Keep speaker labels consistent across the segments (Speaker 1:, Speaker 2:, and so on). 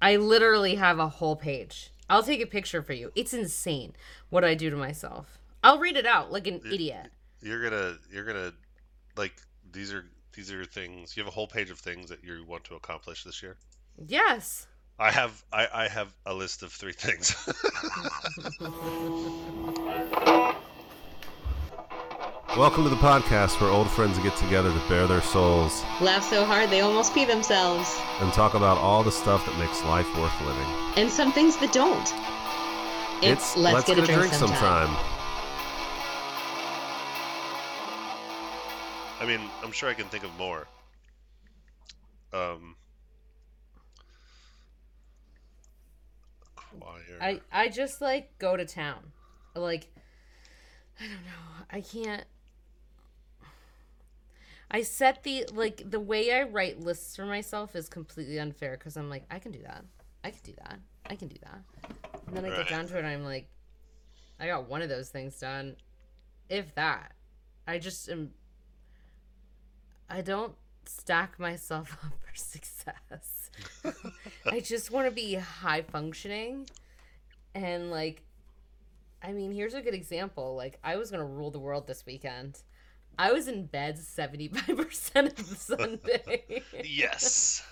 Speaker 1: I literally have a whole page. I'll take a picture for you. It's insane what I do to myself. I'll read it out like an idiot.
Speaker 2: You're gonna you're gonna like these are these are things you have a whole page of things that you want to accomplish this year.
Speaker 1: Yes.
Speaker 2: I have I, I have a list of three things. Welcome to the podcast where old friends get together to bare their souls
Speaker 3: Laugh so hard they almost pee themselves.
Speaker 2: and talk about all the stuff that makes life worth living.
Speaker 3: And some things that don't. It's, let's, get, a drink, sometime.
Speaker 2: I mean, I'm sure I can think of more. Um, choir.
Speaker 1: I I just like go to town. Like I don't know. I can't I set the like the way I write lists for myself is completely unfair cuz I'm like I can do that. I can do that. I can do that. And then I
Speaker 2: Right.
Speaker 1: get down to it and I'm like I got one of those things done. If that. I just am I don't stack myself up for success. I just want to be high functioning and like I mean, here's a good example. Like I was going to rule the world this weekend. I was in bed 75% of the Sunday.
Speaker 2: yes.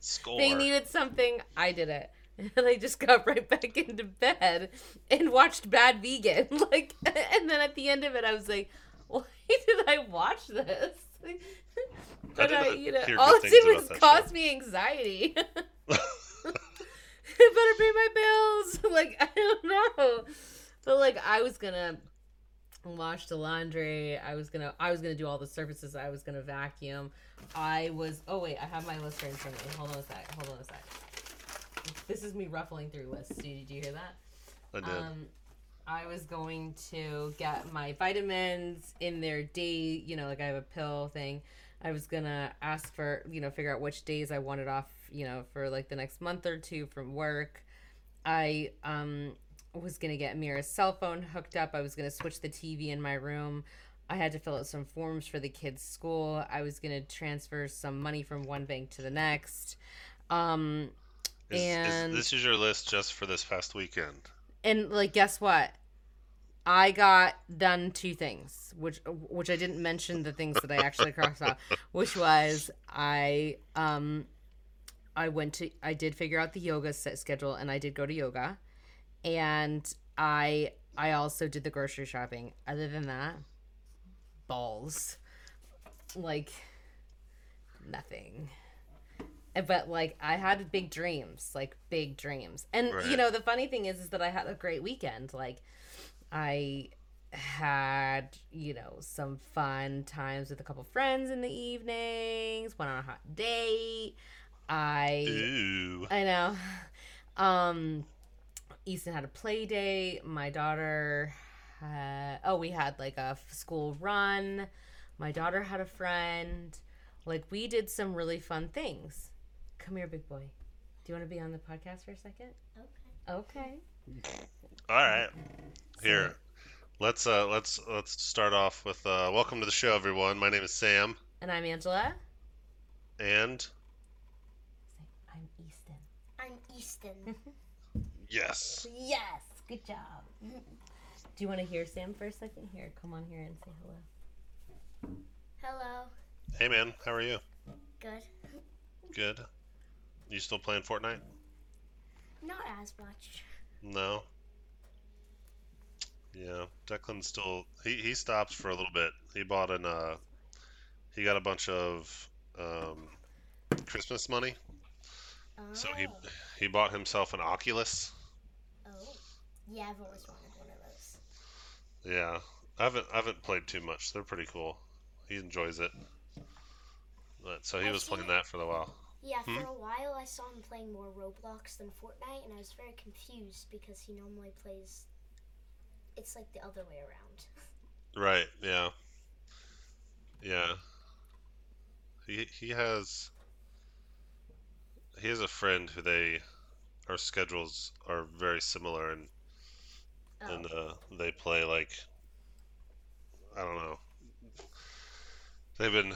Speaker 2: Score.
Speaker 1: they needed something, I did it. And I just got right back into bed and watched Bad Vegan. Like and then at the end of it I was like, "Why did I watch this?" But I,
Speaker 2: not
Speaker 1: you know, all it did was cause
Speaker 2: show.
Speaker 1: me anxiety. I better pay my bills. Like I don't know, but like I was gonna wash the laundry. I was gonna I was gonna do all the surfaces. I was gonna vacuum. I was. Oh wait, I have my list right in front of me. Hold on a sec. Hold on a sec. This is me ruffling through lists. Did you, hear that?
Speaker 2: I did.
Speaker 1: Um, I was going to get my vitamins in their day, you know, like I have a pill thing. I was gonna ask for, you know, figure out which days I wanted off, you know, for like the next month or two from work. I um was gonna get Mira's cell phone hooked up. I was gonna switch the TV in my room. I had to fill out some forms for the kids' school. I was gonna transfer some money from one bank to the next. Um,
Speaker 2: is,
Speaker 1: and-
Speaker 2: is, this is your list just for this past weekend.
Speaker 1: and like guess what i got done two things which which i didn't mention the things that i actually crossed off which was i um i went to i did figure out the yoga set schedule and i did go to yoga and i i also did the grocery shopping other than that balls like nothing but like I had big dreams, like big dreams. And you know, the funny thing is is that I had a great weekend. Like I had, you know, some fun times with a couple friends in the evenings, went on a hot date. I
Speaker 2: Ooh.
Speaker 1: I know. Um Easton had a play date. My daughter had oh, we had like a school run. My daughter had a friend. Like we did some really fun things. Come here, big boy. Do you want to be on the podcast for a second? Okay. Okay.
Speaker 2: All right. Here. Let's uh let's let's start off with uh welcome to the show everyone. My name is Sam
Speaker 1: And I'm Angela.
Speaker 2: and
Speaker 1: I'm Easton.
Speaker 4: I'm Easton.
Speaker 2: Yes.
Speaker 1: Yes. Good job. Do you want to hear Sam for a second? Here, come on here and say hello.
Speaker 4: Hello.
Speaker 2: Hey man, how are you?
Speaker 4: Good.
Speaker 2: Good. You still playing Fortnite?
Speaker 4: Not as much.
Speaker 2: No. Yeah, Declan still he he stopped for a little bit. He bought an uh he got a bunch of um Christmas money.
Speaker 4: Oh.
Speaker 2: So he he bought himself an Oculus.
Speaker 4: Oh. Yeah, I've always wanted one of those.
Speaker 2: Yeah. I haven't I haven't played too much. They're pretty cool. He enjoys it. But so he
Speaker 4: I've
Speaker 2: was playing that for a while.
Speaker 4: Yeah,
Speaker 2: Hmm?
Speaker 4: for a while I saw him playing more Roblox than Fortnite, and I was very confused because he normally plays. It's like the other way around.
Speaker 2: Right, yeah. Yeah. He he has he has a friend who they our schedules are very similar and
Speaker 4: Oh.
Speaker 2: and uh they play like I don't know. They've been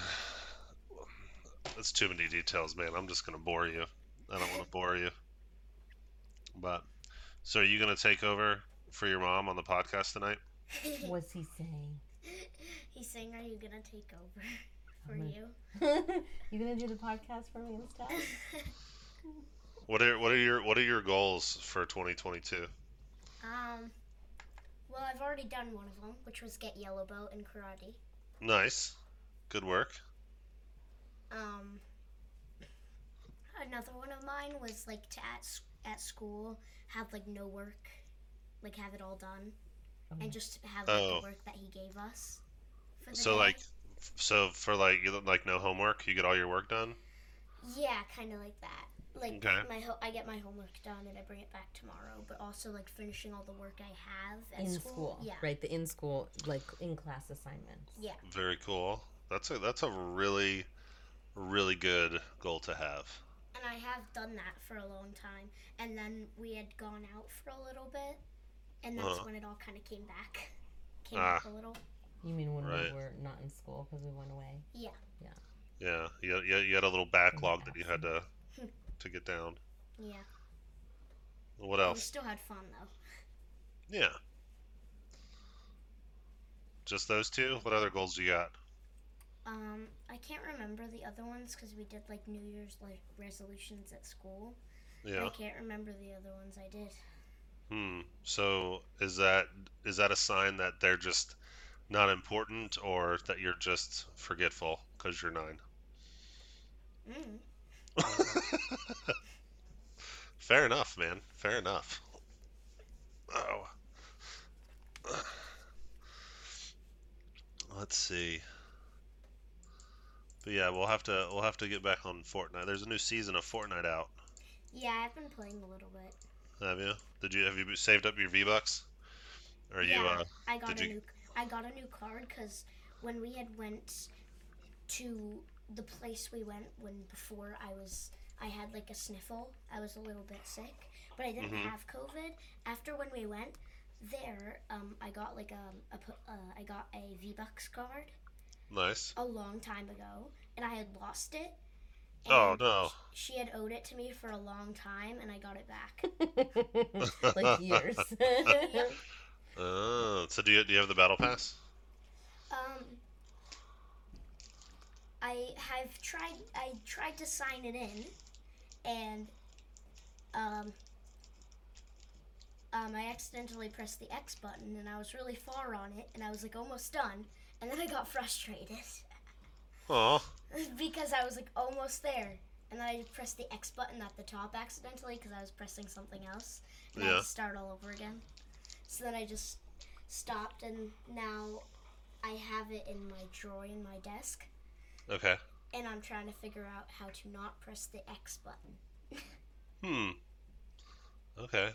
Speaker 2: it's too many details, man. I'm just gonna bore you. I don't want to bore you. But so are you gonna take over for your mom on the podcast tonight?
Speaker 1: What's he saying?
Speaker 4: He's saying, "Are you gonna take over for
Speaker 1: I'm
Speaker 4: you?"
Speaker 1: you gonna do the podcast for me instead?
Speaker 2: What are what are your what are your goals for 2022?
Speaker 4: um. Well, I've already done one of them, which was get yellow belt in karate.
Speaker 2: Nice, good work.
Speaker 4: Um. Another one of mine was like to at at school have like no work, like have it all done, and just have like,
Speaker 2: Oh.
Speaker 4: the work that he gave us. For the
Speaker 2: So
Speaker 4: day.
Speaker 2: like, so for like you like no homework, you get all your work done.
Speaker 4: Yeah, kind of like that. Like
Speaker 2: Okay.
Speaker 4: my ho- I get my homework done and I bring it back tomorrow, but also like finishing all the work I have at
Speaker 1: in
Speaker 4: school.
Speaker 1: school,
Speaker 4: Yeah.
Speaker 1: right? The in school, like in class assignments.
Speaker 4: Yeah.
Speaker 2: Very cool. That's a that's a really really good goal to have.
Speaker 4: And I have done that for a long time. And then we had gone out for a little bit, and that's
Speaker 2: Uh-huh.
Speaker 4: when it all kind of came back. Came
Speaker 2: Ah.
Speaker 4: back a little.
Speaker 1: You mean when
Speaker 2: Right.
Speaker 1: we were not in school because we went away?
Speaker 4: Yeah.
Speaker 2: Yeah, you had, you you had a little backlog that you had to to get down.
Speaker 4: Yeah.
Speaker 2: What else?
Speaker 4: We still had fun though.
Speaker 2: Yeah. Just those two? What other goals do you got?
Speaker 4: Um, I can't remember the other ones because we did like New Year's like resolutions at school.
Speaker 2: Yeah.
Speaker 4: I can't remember the other ones I did.
Speaker 2: Hmm. So is that is that a sign that they're just not important or that you're just forgetful because you're nine?
Speaker 4: Mm.
Speaker 2: Fair enough, man. Fair enough. Oh. Let's see. But yeah, we'll have to we'll have to get back on Fortnite. There's a new season of Fortnite out.
Speaker 4: Yeah, I've been playing a little bit.
Speaker 2: Have you? Did you have you saved up your V Bucks? Or you
Speaker 4: yeah,
Speaker 2: uh
Speaker 4: I got a
Speaker 2: you-
Speaker 4: new I got a new card because when we had went to the place we went when before I was I had like a sniffle. I was a little bit sick, but I didn't
Speaker 2: Mhm.
Speaker 4: have COVID. After when we went there, um, I got like a, a pu- uh, I got a V Bucks card
Speaker 2: nice?
Speaker 4: a long time ago, and I had lost it.
Speaker 2: Oh no.
Speaker 4: She had owed it to me for a long time, and I got it back.
Speaker 1: like years.
Speaker 2: Oh, so do you do you have the battle pass?
Speaker 4: Um, I have tried. I tried to sign it in, and um, um, I accidentally pressed the X button, and I was really far on it, and I was like almost done, and then I got frustrated
Speaker 2: Oh,
Speaker 4: because I was like almost there, and then I pressed the X button at the top accidentally because I was pressing something else, and I had to start all over again. So then I just stopped, and now I have it in my drawer in my desk,
Speaker 2: okay.
Speaker 4: and I'm trying to figure out how to not press the X button.
Speaker 2: Hmm. Okay.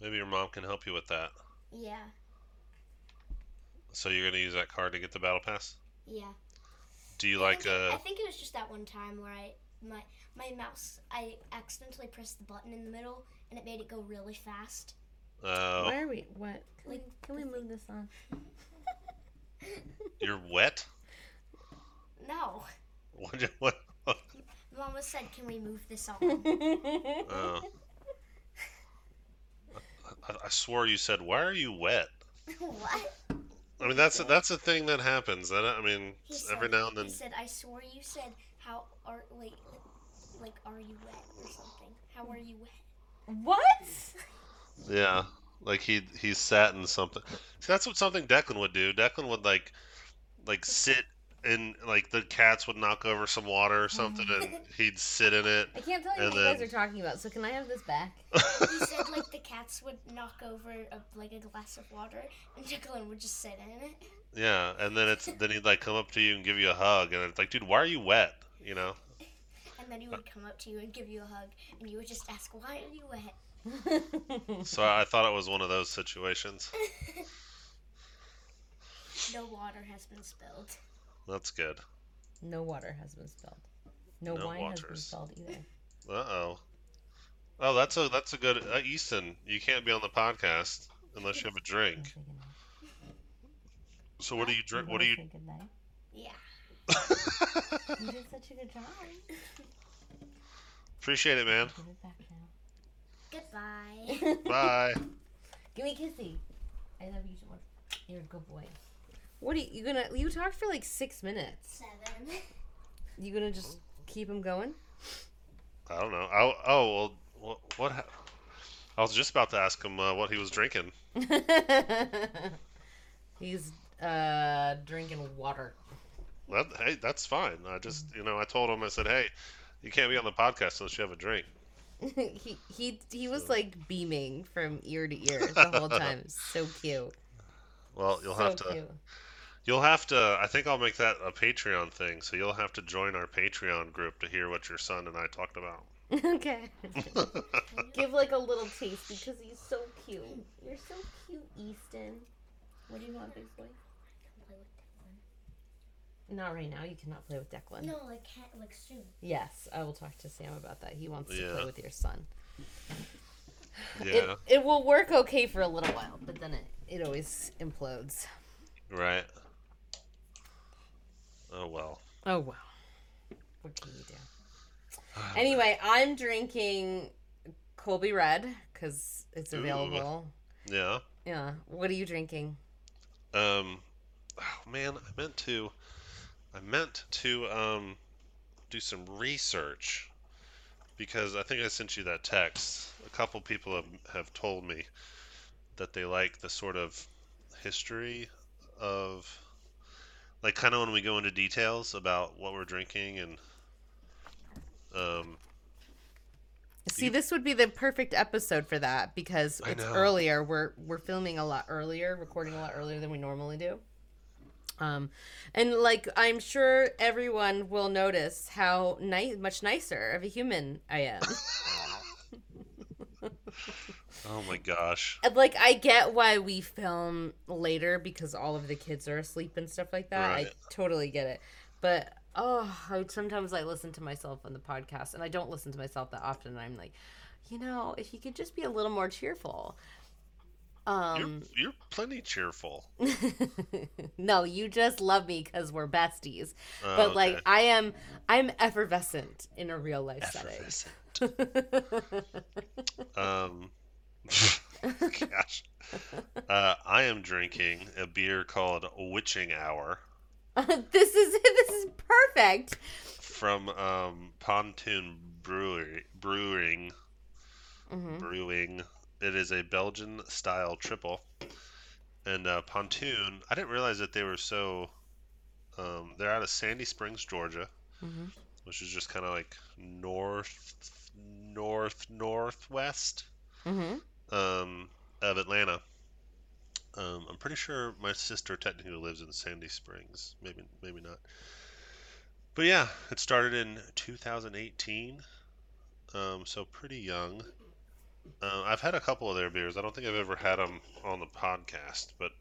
Speaker 2: Maybe your mom can help you with that.
Speaker 4: Yeah,
Speaker 2: So you're gonna use that card to get the battle pass?
Speaker 4: yeah.
Speaker 2: Do you
Speaker 4: I
Speaker 2: like
Speaker 4: think it- I
Speaker 2: uh?
Speaker 4: think it was just that one time where I my my mouse I accidentally pressed the button in the middle, and it made it go really fast.
Speaker 2: Oh,
Speaker 1: Why are we? What? Can we,
Speaker 4: Like,
Speaker 1: can we move this on?
Speaker 2: you're wet.
Speaker 4: No,
Speaker 2: What? you- What?
Speaker 4: Mama said, "Can we move this on?"
Speaker 2: Oh. I, I swore you said, "Why are you wet?"
Speaker 4: what?
Speaker 2: I mean, that's a, that's a thing that happens. That I mean,
Speaker 4: He
Speaker 2: every now and then.
Speaker 4: He said, "I swore you said how are wait like, like are you wet or something? How are you wet?"
Speaker 1: what?
Speaker 2: Yeah, like he he sat in something. See, that's what something Declan would do. Declan would like like sit in like the cats would knock over some water or something, and he'd sit in it.
Speaker 1: I can't tell you
Speaker 2: And
Speaker 1: what you guys are talking about. So can I have this back?
Speaker 4: He said like the cats would knock over a, like a glass of water, and Declan would just sit in it.
Speaker 2: Yeah, and then it's then he'd like come up to you and give you a hug, and it's like, dude, why are you wet? You know?
Speaker 4: And then he would come up to you and give you a hug, and you would just ask, "Why are you wet?"
Speaker 2: So I thought it was one of those situations.
Speaker 4: No water has been spilled.
Speaker 2: That's good.
Speaker 1: no water has been spilled. No,
Speaker 2: No
Speaker 1: wine has been
Speaker 2: waters.
Speaker 1: spilled either.
Speaker 2: Uh oh. Oh, that's a that's a good. Uh, Easton, you can't be on the podcast unless you have a drink.
Speaker 1: Wanna say goodnight?
Speaker 2: So what do you drink? What do you?
Speaker 1: say goodnight?
Speaker 4: Yeah.
Speaker 1: You did such a good job.
Speaker 2: Appreciate it, man.
Speaker 1: Give it back now.
Speaker 4: Goodbye.
Speaker 2: Bye.
Speaker 1: Give me a kissy. I love you so much. You're a good boy. What are you, you gonna? You talked for like six minutes.
Speaker 4: Seven.
Speaker 1: You gonna just keep him going?
Speaker 2: I don't know. I, oh well, what? what ha- I was just about to ask him uh, what he was drinking.
Speaker 1: He's uh drinking water.
Speaker 2: That, hey, that's fine. I just, you know, I told him. I said, hey, you can't be on the podcast unless you have a drink.
Speaker 1: he he he was like beaming from ear to ear the whole time. so cute.
Speaker 2: Well, you'll
Speaker 1: so
Speaker 2: have to.
Speaker 1: cute.
Speaker 2: You'll have to. I think I'll make that a Patreon thing. So you'll have to join our Patreon group to hear what your son and I talked about.
Speaker 1: okay. Give like a little taste because he's so cute. You're so cute, Easton. What do you want, big boy? Not right now. You cannot play with Declan.
Speaker 4: No, like can't like soon.
Speaker 1: Yes, I will talk to Sam about that. He wants to
Speaker 2: Yeah.
Speaker 1: play with your son.
Speaker 2: yeah.
Speaker 1: It, it will work okay for a little while, but then it, it always implodes.
Speaker 2: Right. Oh well.
Speaker 1: Oh well. What can you do? Anyway, I'm drinking Colby Red because it's
Speaker 2: Ooh.
Speaker 1: available.
Speaker 2: Yeah.
Speaker 1: Yeah. What are you drinking?
Speaker 2: Um. Oh man, I meant to. I meant to um, do some research because I think I sent you that text. A couple people have have told me that they like the sort of history of, like, kind of when we go into details about what we're drinking and. Um,
Speaker 1: See,
Speaker 2: You-
Speaker 1: this would be the perfect episode for that because it's earlier. We're we're filming a lot earlier, recording a lot earlier than we normally do. Um, and like I'm sure everyone will notice how nice, much nicer of a human I am.
Speaker 2: oh my gosh.
Speaker 1: Like I get why we film later because all of the kids are asleep and stuff like that. I totally get it. But oh, I, sometimes I listen to myself on the podcast and I don't listen to myself that often and I'm like, you know, if you could just be a little more cheerful. Um
Speaker 2: You're you're plenty cheerful.
Speaker 1: no, you just love me cuz we're besties.
Speaker 2: Oh,
Speaker 1: But like. I am I'm effervescent in a real life
Speaker 2: Effervescent.
Speaker 1: setting.
Speaker 2: Um, gosh. Uh, I am drinking a beer called Witching Hour
Speaker 1: this is this is perfect.
Speaker 2: from um, Pontoon Brewery, Brewing.
Speaker 1: Mhm.
Speaker 2: Brewing. It is a Belgian style triple. And uh, Pontoon, I didn't realize that they were so. Um, they're out of Sandy Springs, Georgia,
Speaker 1: Mhm.
Speaker 2: which is just kind of like north, north, northwest.
Speaker 1: Mhm.
Speaker 2: um, of Atlanta. Um, I'm pretty sure my sister technically lives in Sandy Springs. Maybe, maybe not. But yeah, it started in 2018, um, so pretty young. Uh, I've had a couple of their beers. I don't think I've ever had them on the podcast, but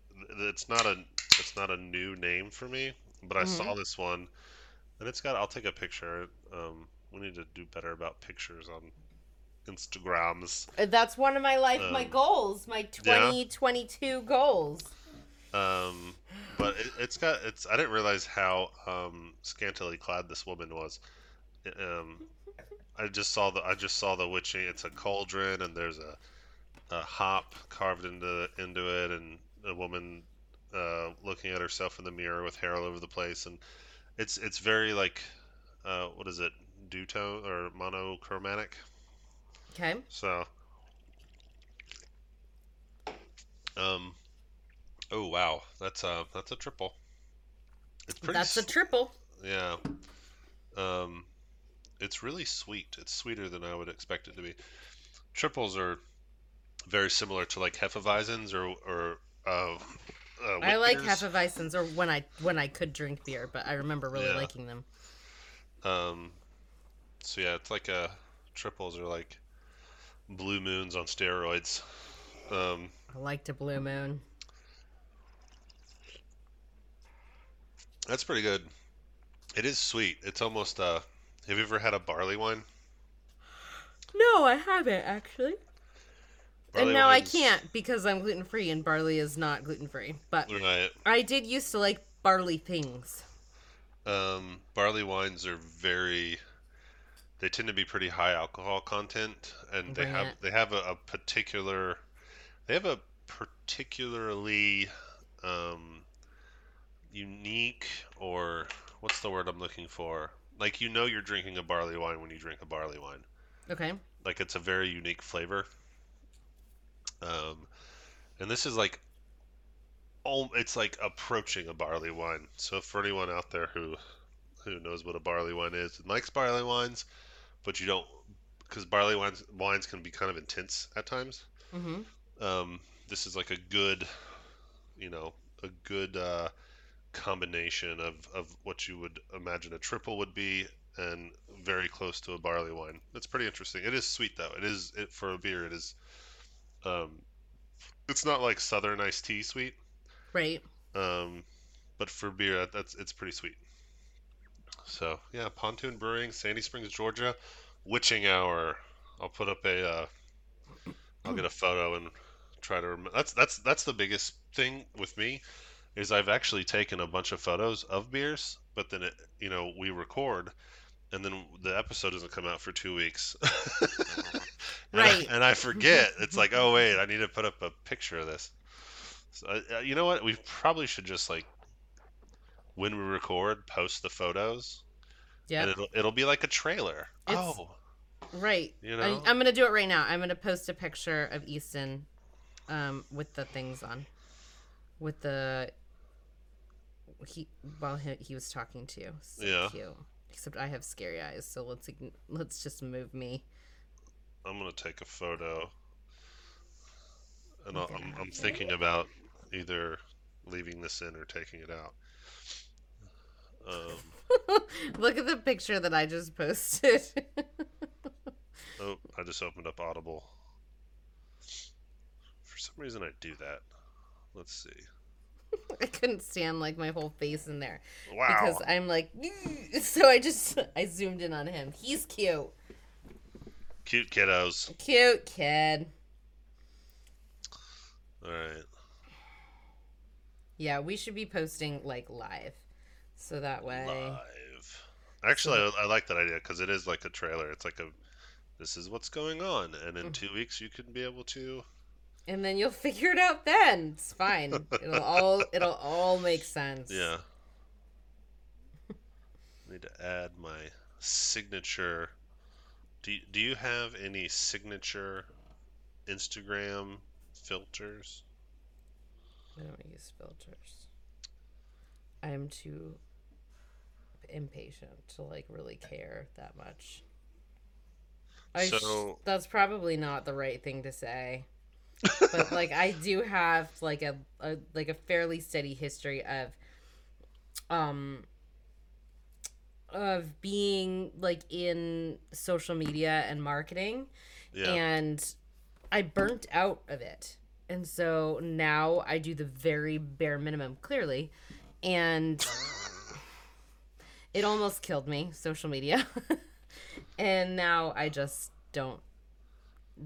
Speaker 2: it's not a it's not a new name for me. But I saw this one, and it's got. I'll take a picture. Um, we need to do better about pictures on Instagrams.
Speaker 1: That's one of my life, my
Speaker 2: Um,
Speaker 1: goals, my
Speaker 2: yeah.
Speaker 1: 2022 goals.
Speaker 2: Um, but it, it's got it's. I didn't realize how um, scantily clad this woman was. Um, I just saw the I just saw the witching. It's a cauldron, and there's a, a hop carved into into it, and a woman uh, looking at herself in the mirror with hair all over the place, and it's it's very like uh, what is it, dutone or monochromatic.
Speaker 1: Okay.
Speaker 2: So, um, oh wow, that's a that's a triple. It's pretty.
Speaker 1: That's a triple.
Speaker 2: yeah. Um, it's really sweet. It's sweeter than I would expect it to be. Triples are very similar to like Hefeweizens or or uh, uh,
Speaker 1: I like
Speaker 2: beers.
Speaker 1: Hefeweizens or when I when I could drink beer, but I remember really
Speaker 2: Yeah.
Speaker 1: liking them.
Speaker 2: Um, so yeah, it's like a triples are like blue moons on steroids. Um,
Speaker 1: I liked a blue moon.
Speaker 2: That's pretty good. It is sweet. It's almost uh have you ever had a barley wine?
Speaker 1: No, I haven't actually.
Speaker 2: Barley
Speaker 1: and now I can't because I'm gluten free and barley is not gluten free. But
Speaker 2: Right.
Speaker 1: I did used to like barley things.
Speaker 2: Um barley wines are very they tend to be pretty high alcohol content, and they
Speaker 1: Bring
Speaker 2: have
Speaker 1: it.
Speaker 2: they have a, a particular they have a particularly um, unique or what's the word I'm looking for? Like you know you're drinking a barley wine when you drink a barley wine.
Speaker 1: Okay.
Speaker 2: Like it's a very unique flavor. Um, and this is like, oh, it's like approaching a barley wine. So for anyone out there who who knows what a barley wine is and likes barley wines, but you don't, because barley wines wines can be kind of intense at times.
Speaker 1: Mm-hmm.
Speaker 2: Um, this is like a good, you know, a good uh, combination of, of what you would imagine a triple would be and very close to a barley wine. It's pretty interesting. It is sweet though. It is it for a beer. It is. Um, it's not like Southern iced tea sweet.
Speaker 1: Right.
Speaker 2: Um, but for beer, that's it's pretty sweet. So yeah, Pontoon Brewing, Sandy Springs, Georgia, Witching Hour. I'll put up a. Uh, I'll get a photo and try to remember. That's that's that's the biggest thing with me, is I've actually taken a bunch of photos of beers, but then it you know we record, and then the episode doesn't come out for two weeks. And I-
Speaker 1: Right.
Speaker 2: and I forget. It's like, oh wait, I need to put up a picture of this. So, uh, you know what? We probably should just like when we record, post the photos,
Speaker 1: Yeah.
Speaker 2: and it'll it'll be like a trailer.
Speaker 1: It's-
Speaker 2: oh,
Speaker 1: Right.
Speaker 2: You
Speaker 1: I,
Speaker 2: know?
Speaker 1: I'm gonna do it right now. I'm gonna post a picture of Easton, um, with the things on, with the. He while he, he was talking to you. So
Speaker 2: Yeah.
Speaker 1: Cute. Except I have scary eyes, so let's let's just move me.
Speaker 2: I'm gonna take a photo, and I'll, I'm I'm thinking about either leaving this in or taking it out. Um,
Speaker 1: Look at the picture that I just posted.
Speaker 2: oh, I just opened up Audible. For some reason, I do that. Let's see.
Speaker 1: I couldn't stand like my whole face in there
Speaker 2: Wow.
Speaker 1: because I'm like, so I just I zoomed in on him. He's cute,
Speaker 2: Cute kiddos.
Speaker 1: cute kid.
Speaker 2: All right.
Speaker 1: Yeah, we should be posting like live, so that way.
Speaker 2: Live. Actually, I, I like that idea because it is like a trailer. It's like a, this is what's going on, and
Speaker 1: Mm.
Speaker 2: in two weeks you can be able to.
Speaker 1: And then you'll figure it out then. It's fine. It'll all it'll all make sense.
Speaker 2: Yeah. Need to add my signature. Do you, do you have any signature Instagram filters?
Speaker 1: I don't use filters. I'm too impatient to like really care that much. I sh-
Speaker 2: So-
Speaker 1: that's probably not the right thing to say. but like I do have like a, a like a fairly steady history of um of being like in social media and marketing
Speaker 2: Yeah.
Speaker 1: and I burnt out of it. And so now I do the very bare minimum, clearly. And it almost killed me, social media. and now I just don't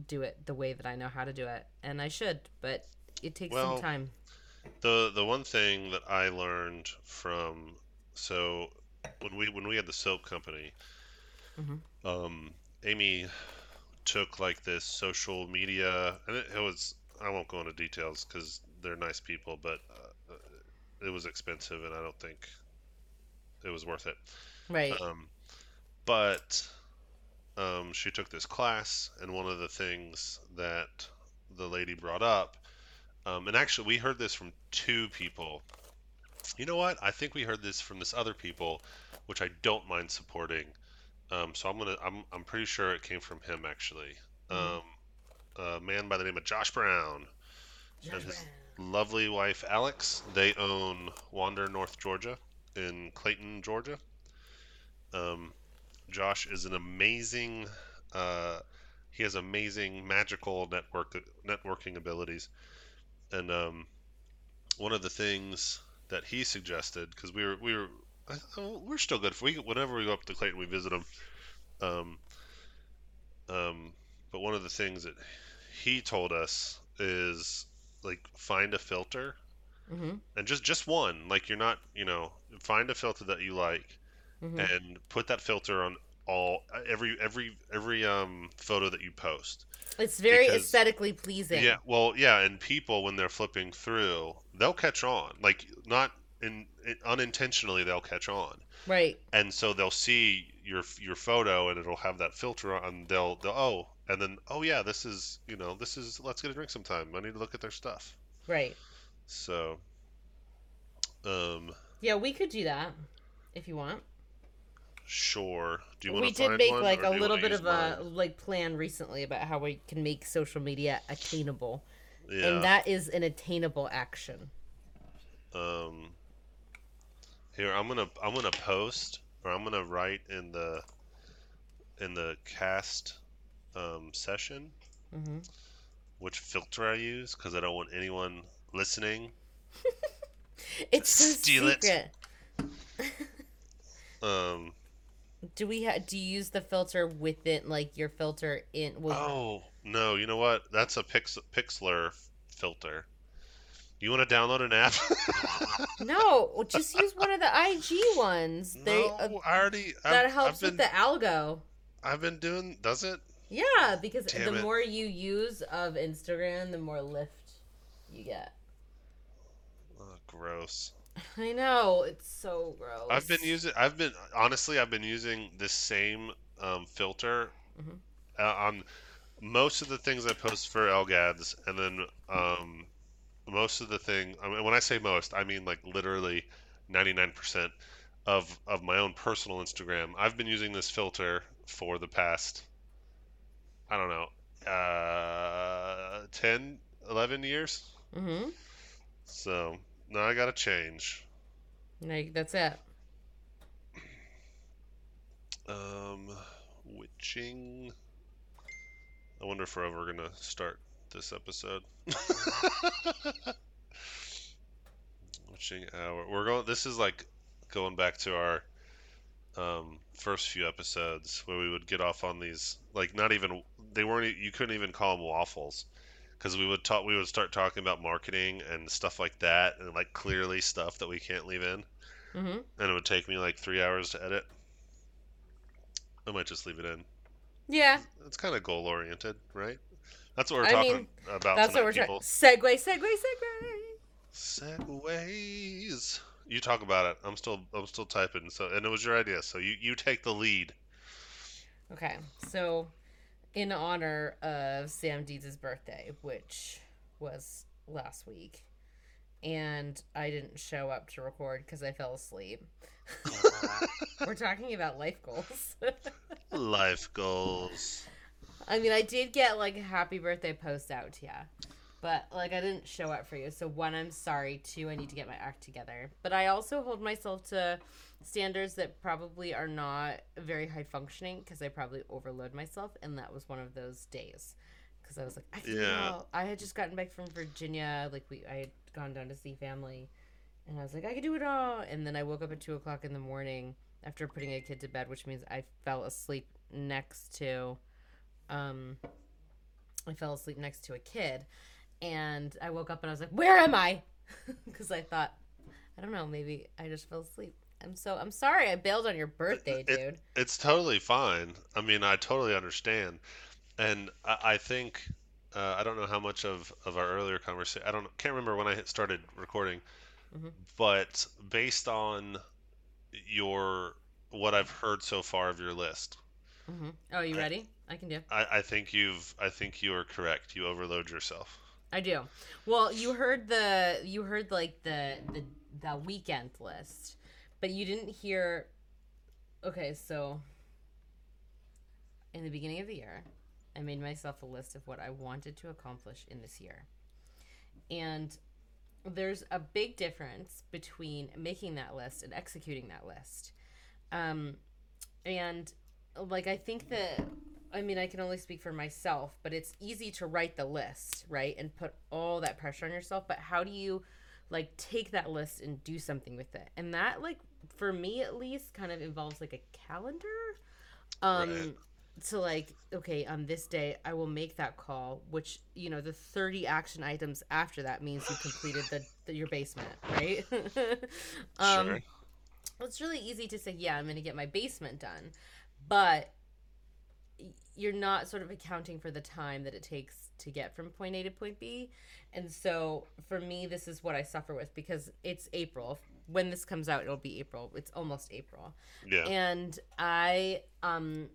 Speaker 1: do it the way that I know how to do it. And I should, but it takes
Speaker 2: Well,
Speaker 1: some time.
Speaker 2: The the one thing that I learned from so when we when we had the soap company,
Speaker 1: Mhm.
Speaker 2: um, Amy took like this social media, and it, it was I won't go into details because they're nice people, but uh, it was expensive, and I don't think it was worth it.
Speaker 1: Right.
Speaker 2: Um, but um, she took this class, and one of the things that the lady brought up, um, and actually we heard this from two people. You know what? I think we heard this from this other people, which I don't mind supporting. Um, so I'm gonna. I'm. I'm pretty sure it came from him actually. Um, a man by the name of Josh Brown and his lovely wife Alex. They own Wander North Georgia in Clayton, Georgia. Um, Josh is an amazing. Uh, he has amazing magical network networking abilities, and um, one of the things that he suggested because we were we were oh, we're still good. If we whenever we go up to Clayton, we visit him. Um, um, but one of the things that he told us is like find a filter
Speaker 1: hmm
Speaker 2: and just just one like you're not you know find a filter that you like
Speaker 1: hmm
Speaker 2: and put that filter on all every every every um photo that you post.
Speaker 1: It's very
Speaker 2: Because-
Speaker 1: aesthetically pleasing.
Speaker 2: Yeah, well, yeah, and people when they're flipping through, they'll catch on. Like not in, in unintentionally, they'll catch on,
Speaker 1: Right.
Speaker 2: and so they'll see your your photo, and it'll have that filter on. They'll they'll oh, and then oh yeah, this is you know this is let's get a drink sometime. I need to look at their stuff.
Speaker 1: Right.
Speaker 2: So, um,
Speaker 1: Yeah, we could do that if you want.
Speaker 2: sure. Do you want
Speaker 1: we
Speaker 2: to
Speaker 1: did make
Speaker 2: one,
Speaker 1: like a little bit of a like plan recently about how we can make social media attainable.
Speaker 2: yeah.
Speaker 1: And that is an attainable action.
Speaker 2: um here i'm gonna i'm gonna post or i'm gonna write in the in the cast um session
Speaker 1: hmm
Speaker 2: which filter i use because i don't want anyone listening
Speaker 1: It's so
Speaker 2: Steal it.
Speaker 1: secret.
Speaker 2: um
Speaker 1: Do we ha- do you use the filter within like your filter in well,
Speaker 2: oh no you know what that's a Pix- pixlr filter you want to download an app
Speaker 1: No, just use one of the IG ones. They
Speaker 2: no,
Speaker 1: uh,
Speaker 2: i already I've,
Speaker 1: that helps
Speaker 2: been,
Speaker 1: with the algo.
Speaker 2: i've been doing does it
Speaker 1: Yeah, because
Speaker 2: Damn
Speaker 1: the
Speaker 2: it.
Speaker 1: more you use of Instagram, the more lift you get.
Speaker 2: Gross
Speaker 1: I know it's so gross.
Speaker 2: I've been using. I've been honestly. I've been using this same um, filter
Speaker 1: Mhm.
Speaker 2: uh, on most of the things I post for Elgads, and then um, most of the thing. I mean, when I say most, I mean like literally ninety nine percent of of my own personal Instagram. I've been using this filter for the past. I don't know, uh, 10, 11 years.
Speaker 1: Mm-hmm.
Speaker 2: So now I gotta change.
Speaker 1: Like that's it.
Speaker 2: Um, witching. I wonder if we're ever gonna start this episode. witching hour. We're going. This is like going back to our um, first few episodes where we would get off on these. Like not even they weren't. You couldn't even call them waffles. Because we would talk, we would start talking about marketing and stuff like that, and like clearly stuff that we can't leave in,
Speaker 1: Mm-hmm.
Speaker 2: and it would take me like three hours to edit. I might just leave it in.
Speaker 1: Yeah,
Speaker 2: It's kind of goal oriented, right? That's what we're
Speaker 1: I
Speaker 2: talking
Speaker 1: mean,
Speaker 2: about
Speaker 1: that's what we're trying.
Speaker 2: people.
Speaker 1: Segue, segue, segue.
Speaker 2: Segues. You talk about it. I'm still I'm still typing. So and it was your idea. So you you take the lead.
Speaker 1: Okay, so in honor of Sam Deeds' birthday, which was last week, and I didn't show up to record because I fell asleep. We're talking about life goals.
Speaker 2: Life goals.
Speaker 1: I mean, I did get like a happy birthday post out to you, but like I didn't show up for you. So one, I'm sorry. Two, I need to get my act together. But I also hold myself to standards that probably are not very high functioning because I probably overload myself, and that was one of those days. Because I was like, I can do it
Speaker 2: Yeah.
Speaker 1: I had just gotten back from Virginia. Like we, I had gone down to see family, and I was like, I can do it all. And then I woke up at two o'clock in the morning after putting a kid to bed, which means I fell asleep next to um I fell asleep next to a kid and I woke up and I was like, "Where am I?" cuz I thought I don't know, maybe I just fell asleep. I'm so I'm sorry I bailed on your birthday,
Speaker 2: It-
Speaker 1: dude.
Speaker 2: It's totally fine. I mean, I totally understand, and I, I think uh, I don't know how much of, of our earlier conversation. I don't can't remember when I started recording,
Speaker 1: Mhm.
Speaker 2: but based on your what I've heard so far of your list,
Speaker 1: hmm Oh, you
Speaker 2: I-
Speaker 1: ready? I can do.
Speaker 2: I, I think you've I think you are correct. You overload yourself.
Speaker 1: I do. Well, you heard the you heard like the the the weekend list, but you didn't hear. Okay, so in the beginning of the year, I made myself a list of what I wanted to accomplish in this year, and there's a big difference between making that list and executing that list. Um, and like I think that I mean, I can only speak for myself, but it's easy to write the list, right? And put all that pressure on yourself. But how do you like take that list and do something with it? And that, like, for me at least, kind of involves like a calendar. Um,
Speaker 2: Right.
Speaker 1: so like, okay, on this day, I will make that call, which, you know, the 30 action items after that means you completed the, the your basement, right? um,
Speaker 2: Sure.
Speaker 1: it's really easy to say, yeah, I'm going to get my basement done. but you're not sort of accounting for the time that it takes to get from point A to point B. And so for me, this is what I suffer with because it's April. When this comes out, it'll be April. It's almost April.
Speaker 2: Yeah.
Speaker 1: And I, um,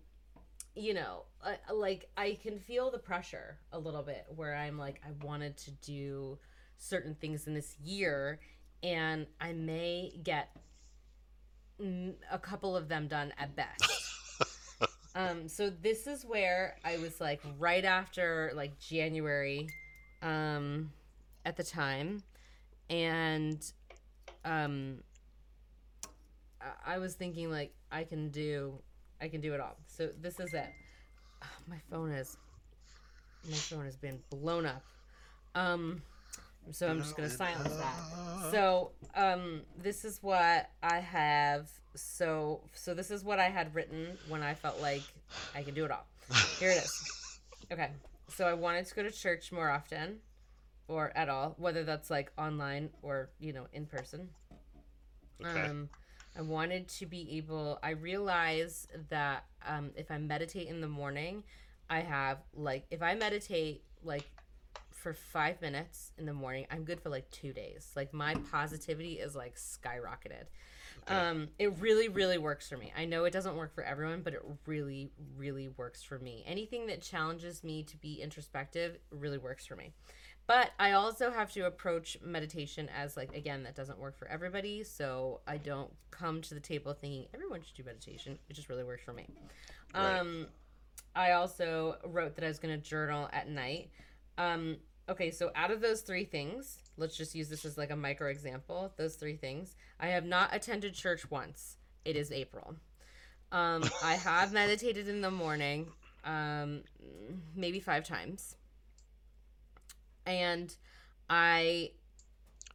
Speaker 1: you know, I, like I can feel the pressure a little bit where I'm like, I wanted to do certain things in this year and I may get a couple of them done at best. Um, so this is where I was like right after like January, um, at the time, and um, I was thinking like I can do, I can do it all. So this is it. Oh, my phone is, my phone has been blown up. Um, so I'm just gonna silence that. So um, this is what I have. So so this is what I had written when I felt like I could do it all. Here it is. Okay. So I wanted to go to church more often, or at all, whether that's like online or you know in person.
Speaker 2: Okay.
Speaker 1: Um, I wanted to be able. I realize that um, if I meditate in the morning, I have like if I meditate like for five minutes in the morning, I'm good for like two days. Like my positivity is like skyrocketed.
Speaker 2: Okay.
Speaker 1: Um, it really, really works for me. I know it doesn't work for everyone, but it really, really works for me. Anything that challenges me to be introspective really works for me. But I also have to approach meditation as like again that doesn't work for everybody, so I don't come to the table thinking everyone should do meditation. It just really works for me.
Speaker 2: Right.
Speaker 1: Um, I also wrote that I was going to journal at night. Um, okay, so out of those three things, let's just use this as like a micro example. Those three things, I have not attended church once. It is April. Um, I have meditated in the morning, um, maybe five times, and I,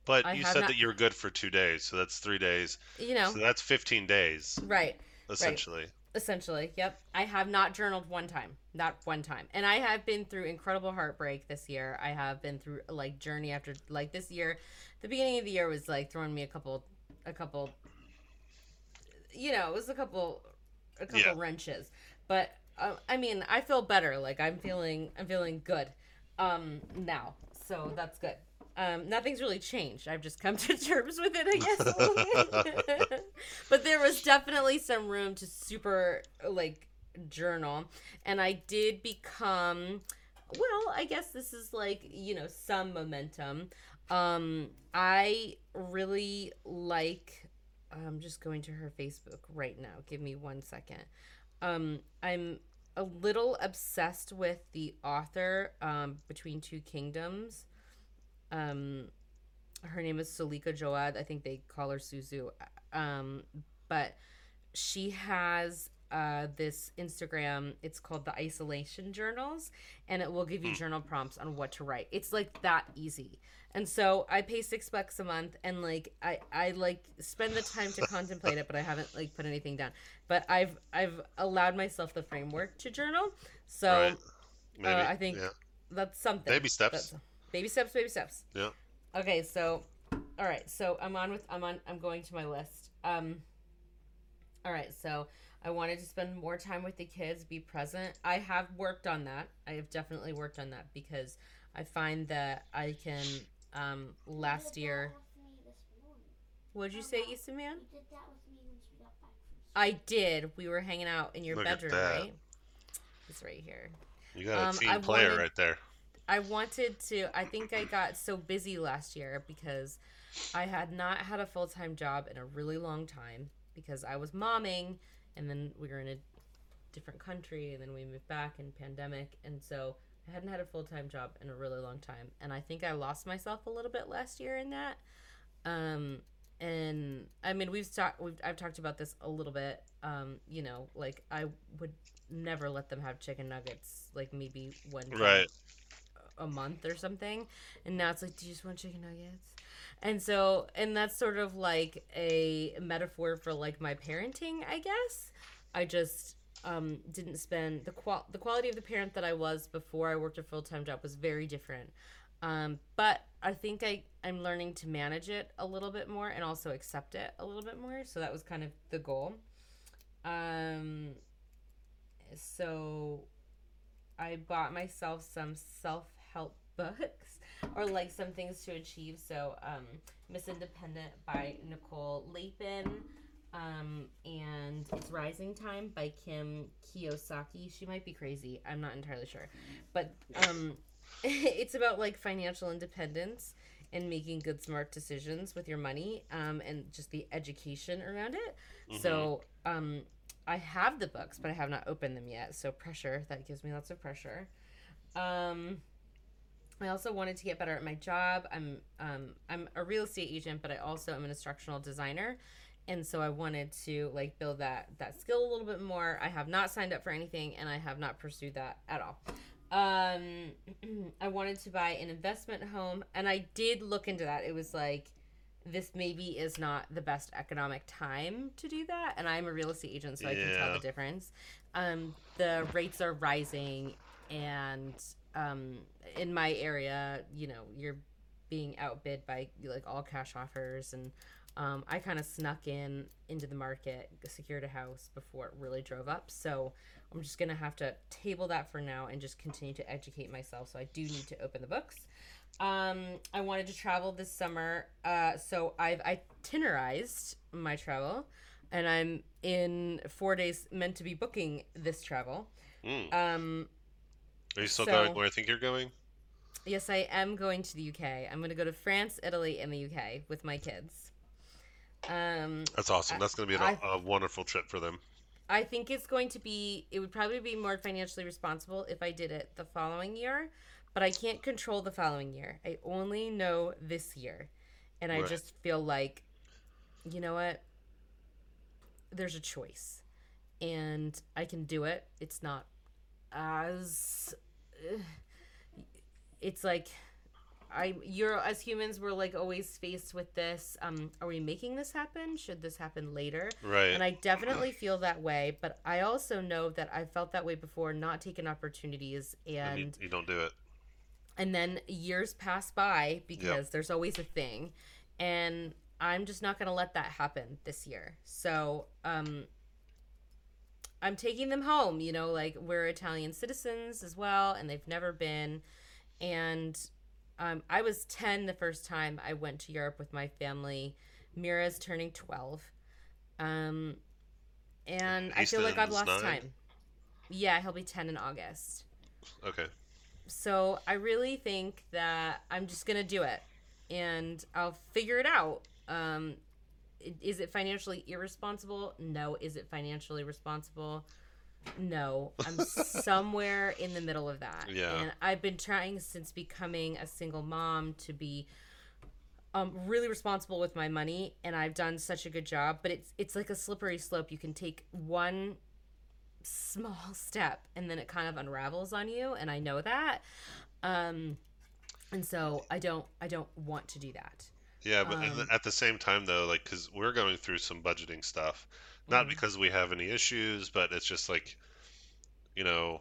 Speaker 2: But
Speaker 1: I
Speaker 2: you said
Speaker 1: not-
Speaker 2: that you were good for two days, so that's three days.
Speaker 1: you know,
Speaker 2: So that's 15 days,
Speaker 1: right.
Speaker 2: essentially.
Speaker 1: Essentially, yep. I have not journaled one time, not one time, and I have been through incredible heartbreak this year. I have been through like journey after like this year. The beginning of the year was like throwing me a couple, a couple. You know, it was a couple, a couple
Speaker 2: Yeah.
Speaker 1: wrenches, but uh, I mean, I feel better. Like I'm feeling, I'm feeling good, um, now. So that's good. Um, nothing's really changed. I've just come to terms with it, I guess. a little bit. but there was definitely some room to super like journal, and I did become. Well, I guess this is like you know some momentum. Um, I really like. I'm just going to her Facebook right now. Give me one second. Um, I'm a little obsessed with the author um, Between Two Kingdoms. Um, her name is Suleika Jaouad. I think they call her Suzu. Um, but she has uh, this Instagram. It's called the Isolation Journals, and it will give you journal prompts on what to write. It's like that easy. And so I pay six bucks a month, and like I, I like spend the time to contemplate it, but I haven't like put anything down. But I've I've allowed myself the framework to journal. So
Speaker 2: right. Maybe.
Speaker 1: I think-
Speaker 2: yeah.
Speaker 1: that's something.
Speaker 2: Baby steps.
Speaker 1: That's- baby steps. Baby steps.
Speaker 2: Yeah.
Speaker 1: Okay, so all right, so I'm on with I'm on I'm going to my list. Um all right, so I wanted to spend more time with the kids, be present. I have worked on that. I have definitely worked on that because I find that I can um last year What'd you say, Issa man?
Speaker 4: You did that with me when you got back from
Speaker 1: I did. We were hanging out in your
Speaker 2: Look at
Speaker 1: bedroom,
Speaker 2: that.
Speaker 1: right? It's right here.
Speaker 2: You got a
Speaker 1: Um,
Speaker 2: team
Speaker 1: I
Speaker 2: player
Speaker 1: wanted-
Speaker 2: right there.
Speaker 1: I wanted to. I think I got so busy last year because I had not had a full time job in a really long time because I was momming and then we were in a different country and then we moved back in pandemic and so I hadn't had a full time job in a really long time and I think I lost myself a little bit last year in that. Um, and I mean we've talked we've I've talked about this a little bit. Um, you know, like I would never let them have chicken nuggets like maybe one
Speaker 2: Right.
Speaker 1: a month or something and now it's like do you just want chicken nuggets and so and that's sort of like a metaphor for like my parenting i guess. I just um didn't spend the qual the quality of the parent that i was before i worked a full-time job was very different. Um but i think i i'm learning to manage it a little bit more and also accept it a little bit more. So that was kind of the goal. Um so I bought myself some self help books or like some things to achieve. So, um, Miss Independent by Nicole Lapin. Um, and it's Rising Time by Kim Kiyosaki. She might be crazy. I'm not entirely sure. But um, it's about like financial independence and making good, smart decisions with your money um, and just the education around it. Mm-hmm. So um, I have the books, but I have not opened them yet. So pressure. That gives me lots of pressure. Um, I also wanted to get better at my job. I'm um, I'm a real estate agent, but I also am an instructional designer and so I wanted to like build that that skill a little bit more. I have not signed up for anything and I have not pursued that at all. Um I wanted to buy an investment home and I did look into that. It was like this maybe is not the best economic time to do that and I'm a real estate agent so yeah. I can tell the difference. Um the rates are rising and um in my area, you know, you're being outbid by like all cash offers and um, I kind of snuck in into the market, secured a house before it really drove up. So I'm just gonna have to table that for now and just continue to educate myself. So I do need to open the books. Um, I wanted to travel this summer, uh, so I've itinerarized my travel, and I'm in four days meant to be booking this travel. Mm. Um,
Speaker 2: Are you still so, going where I think you're going?
Speaker 1: Yes, I am going to the UK. I'm going to go to France, Italy, and the UK with my kids. Um,
Speaker 2: That's awesome. That's going to be a, I, a wonderful trip for them.
Speaker 1: I think it's going to be. It would probably be more financially responsible if I did it the following year, but I can't control the following year. I only know this year, and I right. just feel like, you know what? There's a choice, and I can do it. It's not as. It's like I you're as humans we're like always faced with this. Um, are we making this happen? Should this happen later?
Speaker 2: Right.
Speaker 1: And I definitely feel that way, but I also know that I felt that way before, not taking opportunities, and, and you,
Speaker 2: you, don't do it.
Speaker 1: And then years pass by because yep. there's always a thing, and I'm just not gonna let that happen this year. So, um, I'm taking them home. You know, like we're Italian citizens as well, and they've never been, and um, I was 10 the first time I went to Europe with my family. Mira's turning 12. Um, and I feel like I've lost nine? time. Yeah, he'll be 10 in August.
Speaker 2: Okay.
Speaker 1: So I really think that I'm just going to do it and I'll figure it out. Um, is it financially irresponsible? No. Is it financially responsible? No, I'm somewhere in the middle of that.
Speaker 2: Yeah.
Speaker 1: And I've been trying since becoming a single mom to be um really responsible with my money and I've done such a good job, but it's it's like a slippery slope. You can take one small step and then it kind of unravels on you and I know that. Um and so I don't I don't want to do that.
Speaker 2: Yeah, but um, at the same time though, like cuz we're going through some budgeting stuff not mm-hmm. because we have any issues, but it's just like, you know,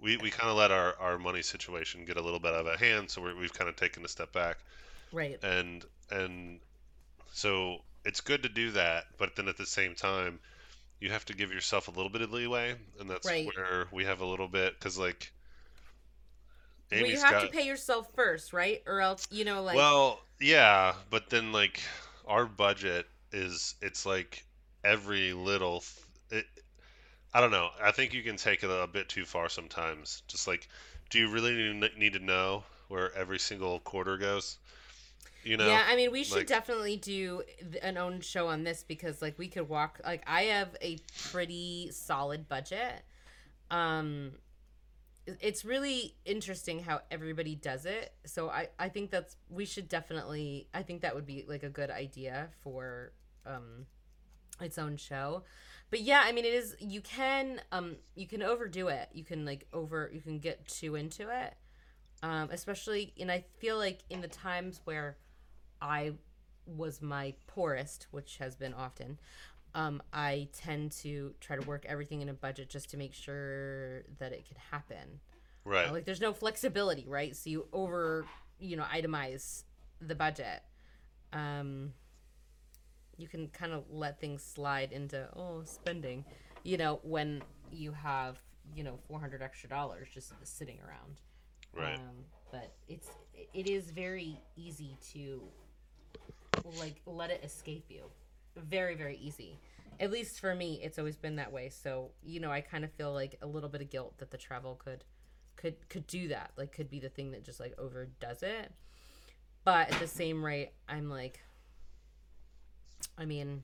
Speaker 2: we, we kind of let our, our money situation get a little bit out of hand, so we have kind of taken a step back.
Speaker 1: Right.
Speaker 2: And and so it's good to do that, but then at the same time, you have to give yourself a little bit of leeway, and that's right. where we have a little bit because like.
Speaker 1: Amy's well, you have got, to pay yourself first, right? Or else, you know, like.
Speaker 2: Well, yeah, but then like our budget is it's like every little. Th- it, I don't know. I think you can take it a bit too far sometimes. Just like, do you really need to know where every single quarter goes? You know?
Speaker 1: Yeah, I mean, we should like, definitely do an own show on this because, like, we could walk. Like, I have a pretty solid budget. Um, it's really interesting how everybody does it. So I, I think that's we should definitely. I think that would be like a good idea for um its own show but yeah i mean it is you can um you can overdo it you can like over you can get too into it um especially and i feel like in the times where i was my poorest which has been often um i tend to try to work everything in a budget just to make sure that it can happen
Speaker 2: right
Speaker 1: uh, like there's no flexibility right so you over you know itemize the budget um you can kind of let things slide into oh spending you know, when you have, you know, 400 extra dollars just sitting around.
Speaker 2: Right.
Speaker 1: Um, but it's it is very easy to like let it escape you. Very very easy. At least for me, it's always been that way. So, you know, I kind of feel like a little bit of guilt that the travel could could could do that. Like could be the thing that just like overdoes it. But at the same rate, I'm like I mean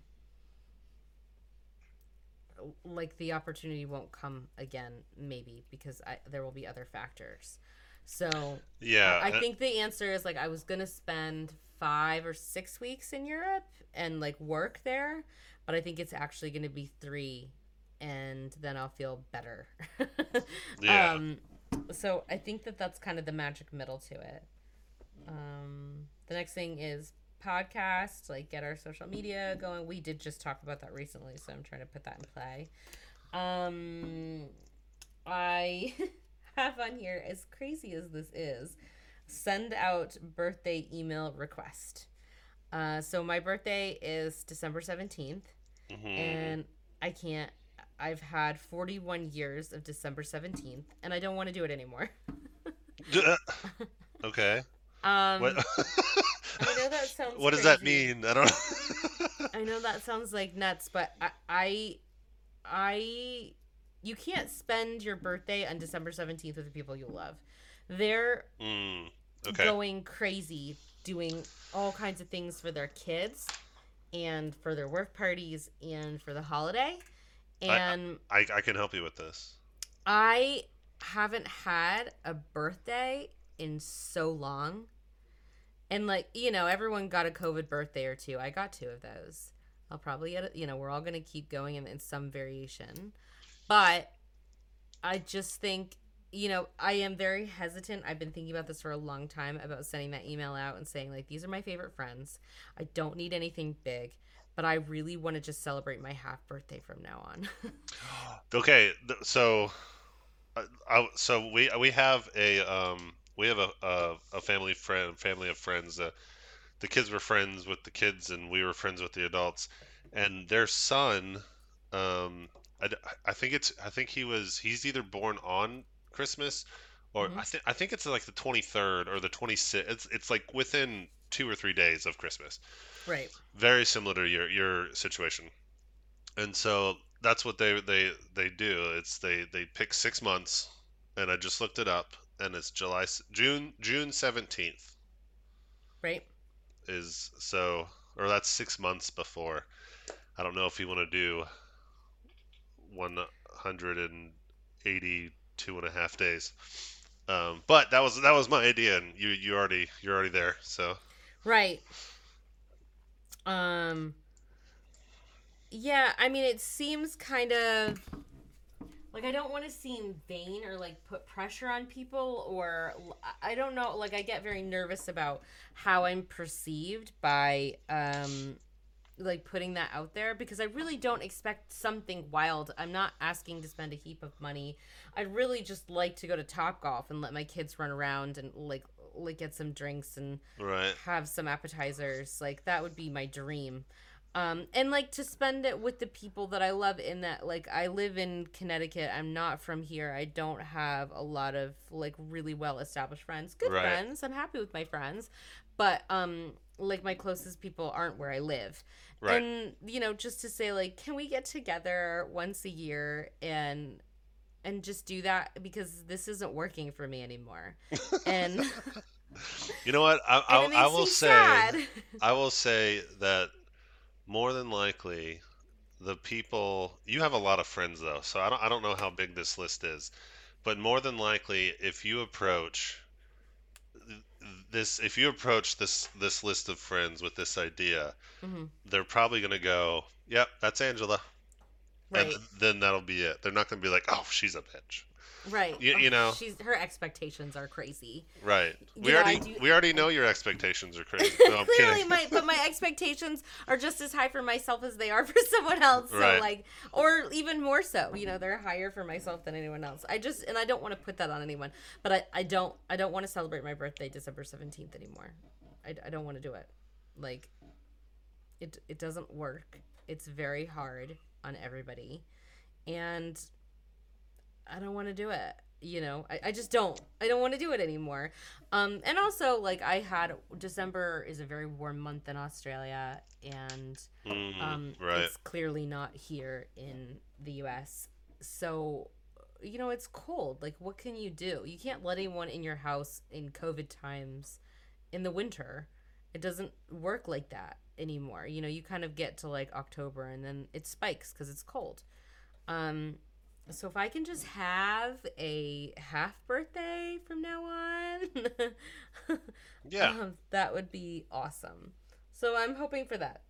Speaker 1: like the opportunity won't come again maybe because I, there will be other factors. So
Speaker 2: Yeah.
Speaker 1: I think the answer is like I was gonna spend five or six weeks in Europe and like work there, but I think it's actually gonna be three, and then I'll feel better.
Speaker 2: Yeah.
Speaker 1: Um, so I think that that's kind of the magic middle to it. Um, the next thing is podcast, like get our social media going. We did just talk about that recently, so I'm trying to put that in play. Um, I have on here, as crazy as this is, send out birthday email request. Uh, so my birthday is December 17th,
Speaker 2: Mhm.
Speaker 1: and I can't. I've had 41 years of December 17th, and I don't want to do it anymore.
Speaker 2: okay.
Speaker 1: Um,
Speaker 2: What?
Speaker 1: I know that sounds.
Speaker 2: what does that mean? I don't.
Speaker 1: I know that sounds like nuts, but I, I, I, you can't spend your birthday on December 17th with the people you love. They're
Speaker 2: Mm, okay.
Speaker 1: going crazy doing all kinds of things for their kids and for their work parties and for the holiday. And
Speaker 2: I, I can help you with this.
Speaker 1: I haven't had a birthday in so long. And like, you know, everyone got a COVID birthday or two. I got two of those. I'll probably get it, you know, we're all going to keep going in, in some variation. But I just think, you know, I am very hesitant. I've been thinking about this for a long time about sending that email out and saying, like, these are my favorite friends. I don't need anything big, but I really want to just celebrate my half birthday from now on.
Speaker 2: Okay, so, uh, I, so we we have a um we have a a, a family friend family of friends. Uh, the kids were friends with the kids, and we were friends with the adults. And their son, um, I, I think it's I think he was he's either born on Christmas, or
Speaker 1: Mhm.
Speaker 2: I think I think it's like the twenty third or the twenty sixth. It's it's like within two or three days of Christmas
Speaker 1: right.
Speaker 2: very similar to your your situation and so that's what they they they do it's they they pick six months and i just looked it up and it's july june june 17th
Speaker 1: Right.
Speaker 2: is so or that's six months before i don't know if you want to do 182 and a half days um, but that was that was my idea and you you already you're already there so
Speaker 1: Right. Um Yeah, I mean it seems kind of like I don't want to seem vain or like put pressure on people or I don't know, like I get very nervous about how I'm perceived by um like putting that out there because I really don't expect something wild. I'm not asking to spend a heap of money. I'd really just like to go to Top Golf and let my kids run around and like like get some drinks and
Speaker 2: right
Speaker 1: have some appetizers. Like that would be my dream. Um, and like to spend it with the people that I love in that like I live in Connecticut. I'm not from here. I don't have a lot of like really well established friends. Good
Speaker 2: Right.
Speaker 1: friends. I'm happy with my friends. But um like my closest people aren't where I live.
Speaker 2: right
Speaker 1: And you know, just to say like can we get together once a year and and just do that because this isn't working for me anymore. And, and
Speaker 2: you know what i, I, I will say
Speaker 1: sad.
Speaker 2: I will say that more than likely, the people you have a lot of friends though, so I don't I don't know how big this list is, but more than likely, if you approach this if you approach this this list of friends with this idea,
Speaker 1: Mhm.
Speaker 2: they're probably gonna go, "Yep, that's Angela,"
Speaker 1: Right.
Speaker 2: and then that'll be it. They're not gonna be like, "Oh, she's a bitch,"
Speaker 1: Right.
Speaker 2: You- you oh, know.
Speaker 1: she's her expectations are crazy.
Speaker 2: right?
Speaker 1: You
Speaker 2: We
Speaker 1: know,
Speaker 2: already
Speaker 1: do-
Speaker 2: we already know your expectations are crazy. No,
Speaker 1: Clearly, my but my expectations are just as high for myself as they are for someone else. So
Speaker 2: Right.
Speaker 1: like, or even more so. You know, they're higher for myself than anyone else. I just and I don't want to put that on anyone. But I, I don't I don't want to celebrate my birthday December seventeenth anymore. I, I don't want to do it. Like, it it doesn't work. It's very hard on everybody, and I don't want to do it. You know, I, I just don't. I don't want to do it anymore. Um, and also, like, I had December is a very warm month in Australia, and
Speaker 2: Mhm,
Speaker 1: um,
Speaker 2: right.
Speaker 1: it's clearly not here in the U.S. So, you know, it's cold. Like, what can you do? You can't let anyone in your house in COVID times in the winter. It doesn't work like that anymore. You know, you kind of get to like October and then it spikes because it's cold. Um, so if I can just have a half birthday from now on,
Speaker 2: Yeah.
Speaker 1: um, that would be awesome. So I'm hoping for that.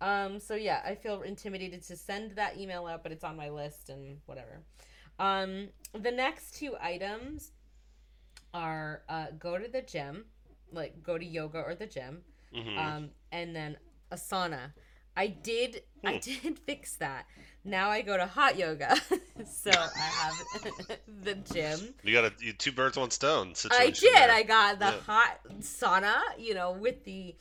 Speaker 1: Um, so yeah, I feel intimidated to send that email out, but it's on my list and whatever. Um, the next two items are uh, go to the gym, like go to yoga or the gym,
Speaker 2: Mhm.
Speaker 1: um, and then a sauna. I did, I did fix that. Now I go to hot yoga, so I have the gym.
Speaker 2: you got a you, two birds, one stone situation.
Speaker 1: I did.
Speaker 2: there.
Speaker 1: I got the
Speaker 2: Yeah.
Speaker 1: hot sauna, you know, with the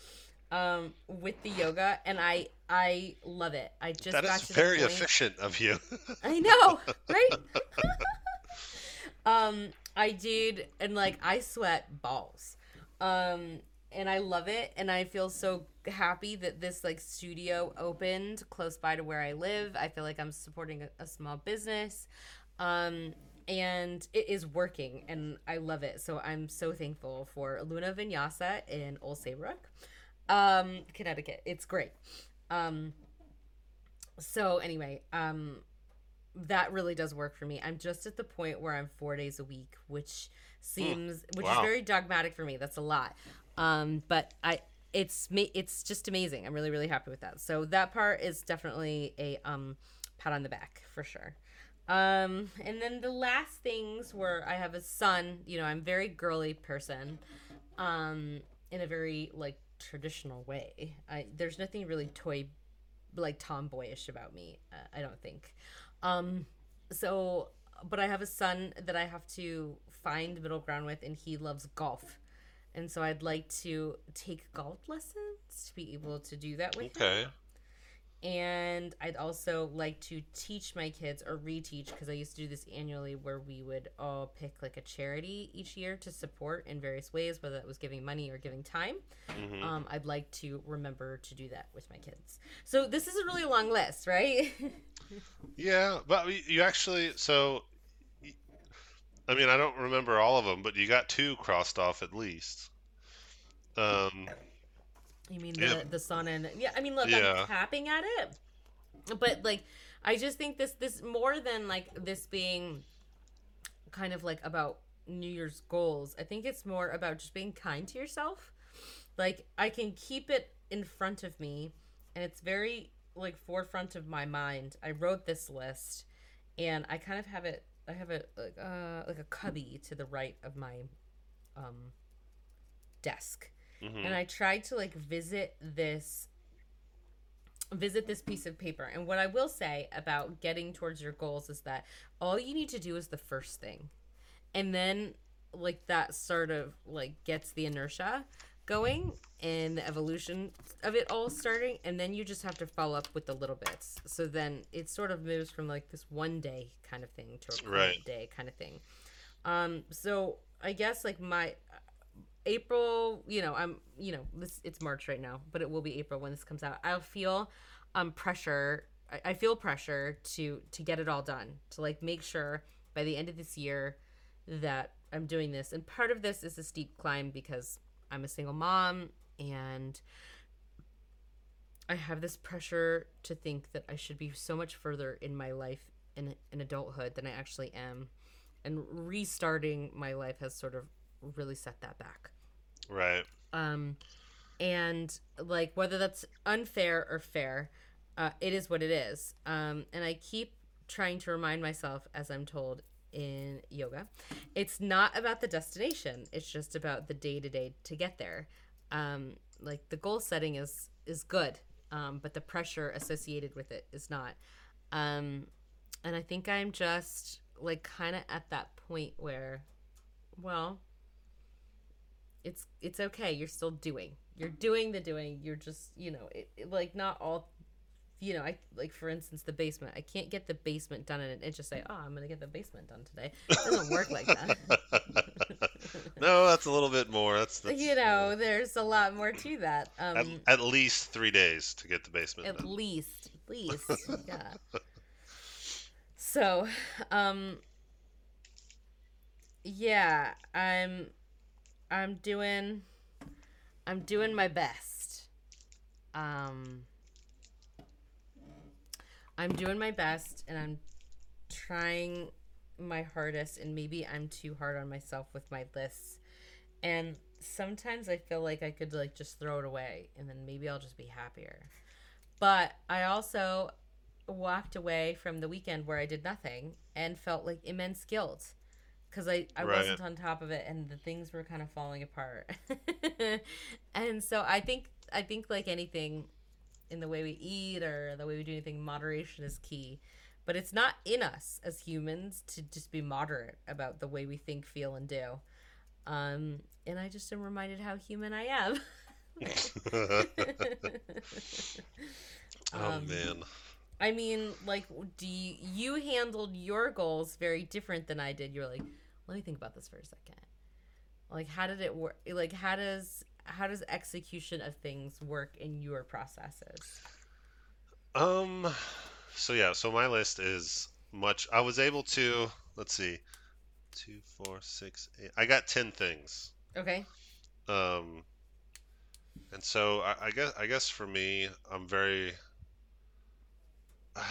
Speaker 1: um with the yoga and I I love it. I just
Speaker 2: That
Speaker 1: got
Speaker 2: is
Speaker 1: to
Speaker 2: very efficient of you.
Speaker 1: I know, right? um I did and like I sweat balls. Um and I love it and I feel so happy that this like studio opened close by to where I live. I feel like I'm supporting a, a small business. Um and it is working and I love it. So I'm so thankful for Luna Vinyasa in Old Saybrook, um, Connecticut. It's great. Um, so anyway, um, that really does work for me. I'm just at the point where I'm four days a week, which seems which is very dogmatic for me. That's a lot. Um, but I it's ma- it's just amazing. I'm really really happy with that. So that part is definitely a um pat on the back for sure. Um, and then the last things were I have a son. You know, I'm very girly person, um, in a very like traditional way. I there's nothing really toy, like tomboyish about me. Uh, I don't think. Um, so, but I have a son that I have to find middle ground with, and he loves golf. And so I'd like to take golf lessons to be able to do that with him
Speaker 2: okay.
Speaker 1: and I'd also like to teach my kids or reteach because I used to do this annually where we would all pick like a charity each year to support in various ways, whether that was giving money or giving time.
Speaker 2: Mhm.
Speaker 1: Um, I'd like to remember to do that with my kids. So this is a really long list, right?
Speaker 2: Yeah, but you actually so. I mean, I don't remember all of them, but you got two crossed off at least. Um,
Speaker 1: you mean the
Speaker 2: Yeah.
Speaker 1: the sauna and yeah? I mean, look,
Speaker 2: Yeah.
Speaker 1: I'm tapping at it, but like, I just think this this more than like this being kind of like about New Year's goals. I think it's more about just being kind to yourself. Like I can keep it in front of me and it's very like forefront of my mind. I wrote this list and I kind of have it I have a like uh like a cubby to the right of my um desk.
Speaker 2: mhm.
Speaker 1: And I tried to like visit this visit this piece of paper. And what I will say about getting towards your goals is that all you need to do is the first thing. And then like that sort of like gets the inertia going and the evolution of it all starting and then you just have to follow up with the little bits so then it sort of moves from like this one day kind of thing to a
Speaker 2: Right.
Speaker 1: day kind of thing um so i guess like my April, you know, I'm, you know, this it's March right now, but it will be April when this comes out. I'll feel um pressure. I, I feel pressure to to get it all done to like make sure by the end of this year that I'm doing this. And part of this is a steep climb because I'm a single mom and I have this pressure to think that I should be so much further in my life in in adulthood than I actually am. And restarting my life has sort of really set that back
Speaker 2: right.
Speaker 1: um and like whether that's unfair or fair uh it is what it is um and i keep trying to remind myself as i'm told in yoga. It's not about the destination. It's just about the day to day to get there. Um like the goal setting is is good um but the pressure associated with it is not. Um and i think i'm just like kind of at that point where well it's it's okay. You're still doing. You're doing the doing. You're just you know it, it- like not all you know, I like for instance the basement. I can't get the basement done in an inch. Just say, oh, I'm gonna get the basement done today. It doesn't work like that.
Speaker 2: no, that's a little bit more. That's, that's
Speaker 1: you know, there's a lot more to that. Um,
Speaker 2: at, at least three days to get the basement.
Speaker 1: At
Speaker 2: done.
Speaker 1: least, at least, yeah. So, um, yeah, I'm, I'm doing, I'm doing my best. Um, I'm doing my best, and I'm trying my hardest, and maybe I'm too hard on myself with my lists, and sometimes I feel like I could like just throw it away, and then maybe I'll just be happier. But I also walked away from the weekend where I did nothing and felt like immense guilt because I, I
Speaker 2: Right.
Speaker 1: wasn't on top of it and the things were kind of falling apart. and so I think I think like anything in the way we eat or the way we do anything, moderation is key. But it's not in us as humans to just be moderate about the way we think, feel, and do. Um, and I just am reminded how human I am.
Speaker 2: oh
Speaker 1: Um,
Speaker 2: man.
Speaker 1: I mean, like, do you, you handled your goals very different than I did? You're like, let me think about this for a second. Like, how did it work? Like, how does how does execution of things work in your processes?
Speaker 2: Um. So yeah. So my list is much. I was able to. Let's see. Two, four, six, eight. I got ten things.
Speaker 1: Okay.
Speaker 2: Um. And so I, I guess I guess for me, I'm very.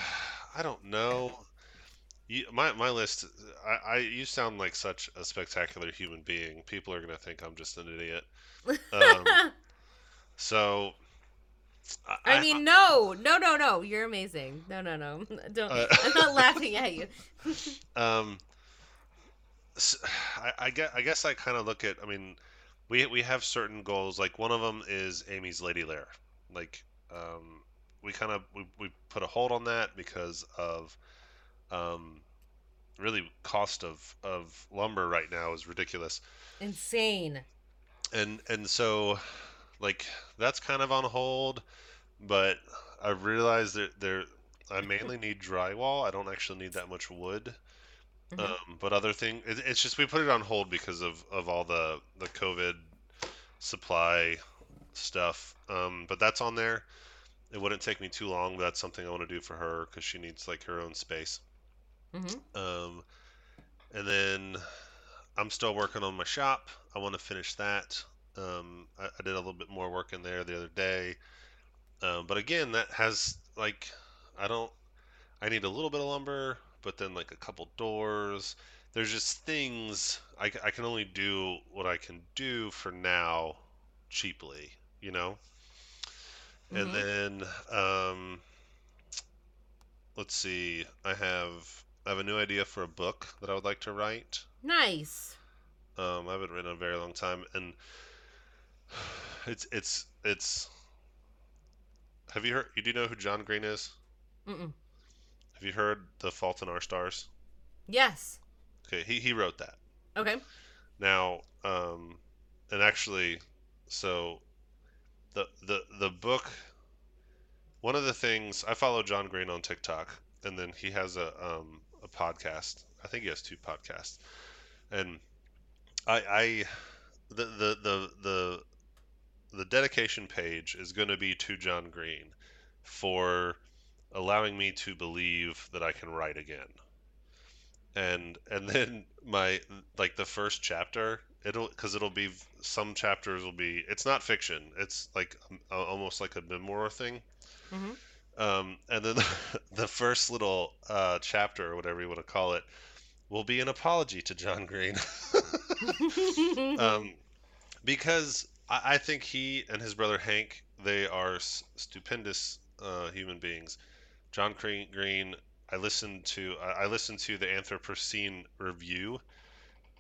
Speaker 2: I don't know. You, my my list. I, I you sound like such a spectacular human being. People are gonna think I'm just an idiot. Um, so.
Speaker 1: I mean, no, no, no, no. You're amazing. No, no, no. Don't.
Speaker 2: Uh,
Speaker 1: I'm not laughing at you.
Speaker 2: Um, s- I, I guess I guess I kind of look at. I mean, we we have certain goals. Like one of them is Amy's Lady Lair. Like, um, we kind of we, we put a hold on that because of, um, really cost of of lumber right now is ridiculous.
Speaker 1: Insane.
Speaker 2: And and so, like that's kind of on hold. But I realized that there I mainly need drywall. I don't actually need that much wood.
Speaker 1: Mhm.
Speaker 2: Um, but other thing, it, it's just we put it on hold because of, of all the the COVID supply stuff. Um, but that's on there. It wouldn't take me too long. But that's something I want to do for her because she needs like her own space.
Speaker 1: hmm
Speaker 2: Um, and then I'm still working on my shop. I want to finish that. Um, I, I did a little bit more work in there the other day. Um, but again, that has like, I don't, I need a little bit of lumber, but then like a couple doors. There's just things I, I can only do what I can do for now cheaply, you know? And
Speaker 1: Mhm.
Speaker 2: then, um, let's see, I have I have a new idea for a book that I would like to write.
Speaker 1: Nice.
Speaker 2: Um, I haven't written in a very long time, and it's it's it's. Have you heard? You do know who John Green is?
Speaker 1: Mm-mm.
Speaker 2: Have you heard "The Fault in Our Stars"?
Speaker 1: Yes.
Speaker 2: Okay, he he wrote that.
Speaker 1: Okay.
Speaker 2: Now, um, and actually, so the the the book. One of the things I follow John Green on TikTok, and then he has a um, a podcast. I think he has two podcasts, and I I the the the the the dedication page is going to be to John Green for allowing me to believe that I can write again. And and then my like the first chapter it'll because it'll be some chapters will be it's not fiction it's like um, almost like a memoir thing
Speaker 1: Mhm.
Speaker 2: um, and then the first little uh, chapter or whatever you want to call it will be an apology to John Green um, because I, I think he and his brother Hank they are s- stupendous uh, human beings. John Green, Green I listened to I, I listened to the Anthropocene review.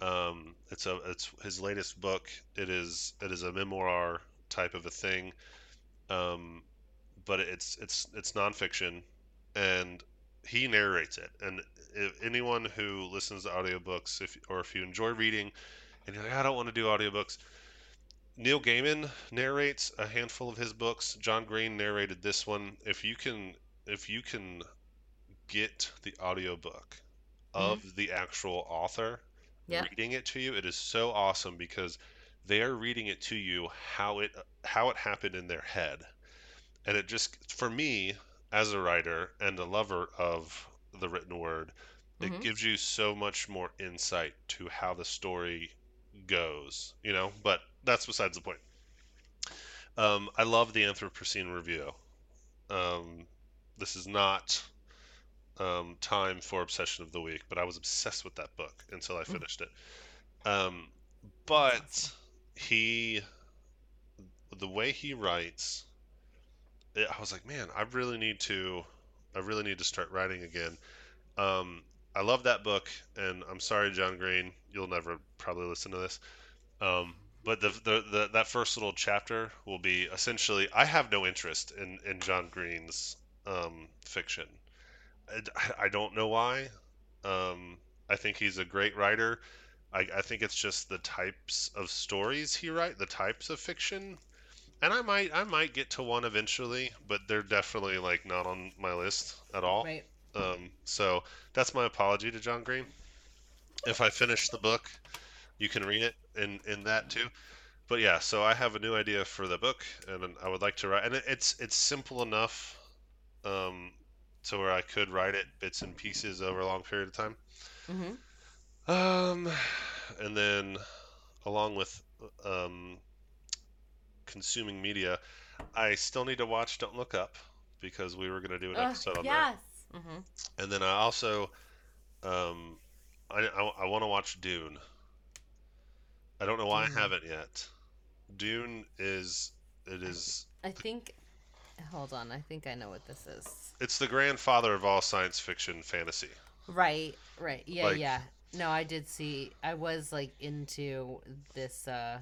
Speaker 2: Um, it's a it's his latest book. It is it is a memoir type of a thing, um, but it's it's it's nonfiction, and he narrates it. And if anyone who listens to audiobooks, if or if you enjoy reading, and you're like, I don't want to do audiobooks. Neil Gaiman narrates a handful of his books. John Green narrated this one. If you can, if you can get the audiobook of mm-hmm. the actual author
Speaker 1: Yeah.
Speaker 2: reading it to you, it is so awesome because they are reading it to you how it how it happened in their head. And it just for me as a writer and a lover of the written word, it
Speaker 1: Mhm.
Speaker 2: gives you so much more insight to how the story goes, you know, but that's besides the point. Um, I love the Anthropocene review. Um, this is not um, time for obsession of the week, but I was obsessed with that book until I finished it. Um, but he, the way he writes, it, I was like, man, I really need to, I really need to start writing again. Um, I love that book, and I'm sorry, John Green, you'll never probably listen to this. Um, but the, the, the that first little chapter will be essentially I have no interest in in John Green's um, fiction. I, I don't know why. Um, I think he's a great writer. I, I think it's just the types of stories he write, the types of fiction, and I might I might get to one eventually, but they're definitely like not on my list at all.
Speaker 1: Right.
Speaker 2: Um, so that's my apology to John Green. If I finish the book, you can read it in in that too. But yeah, so I have a new idea for the book, and I would like to write. And it's it's simple enough, um, to where I could write it bits and pieces over a long period of time.
Speaker 1: Mm-hmm.
Speaker 2: Um, and then along with um, consuming media, I still need to watch Don't Look Up because we were going to do an episode on that.
Speaker 1: yes. Mm-hmm.
Speaker 2: And then I also, um, I, I, I want to watch Dune. I don't know why
Speaker 1: Dune.
Speaker 2: I haven't yet. Dune is it is
Speaker 1: I think. Hold on. I think I know what this is.
Speaker 2: it's the grandfather of all science fiction fantasy.
Speaker 1: Right. Right. Yeah.
Speaker 2: Like-
Speaker 1: yeah. No, I did see. I was like into this. uh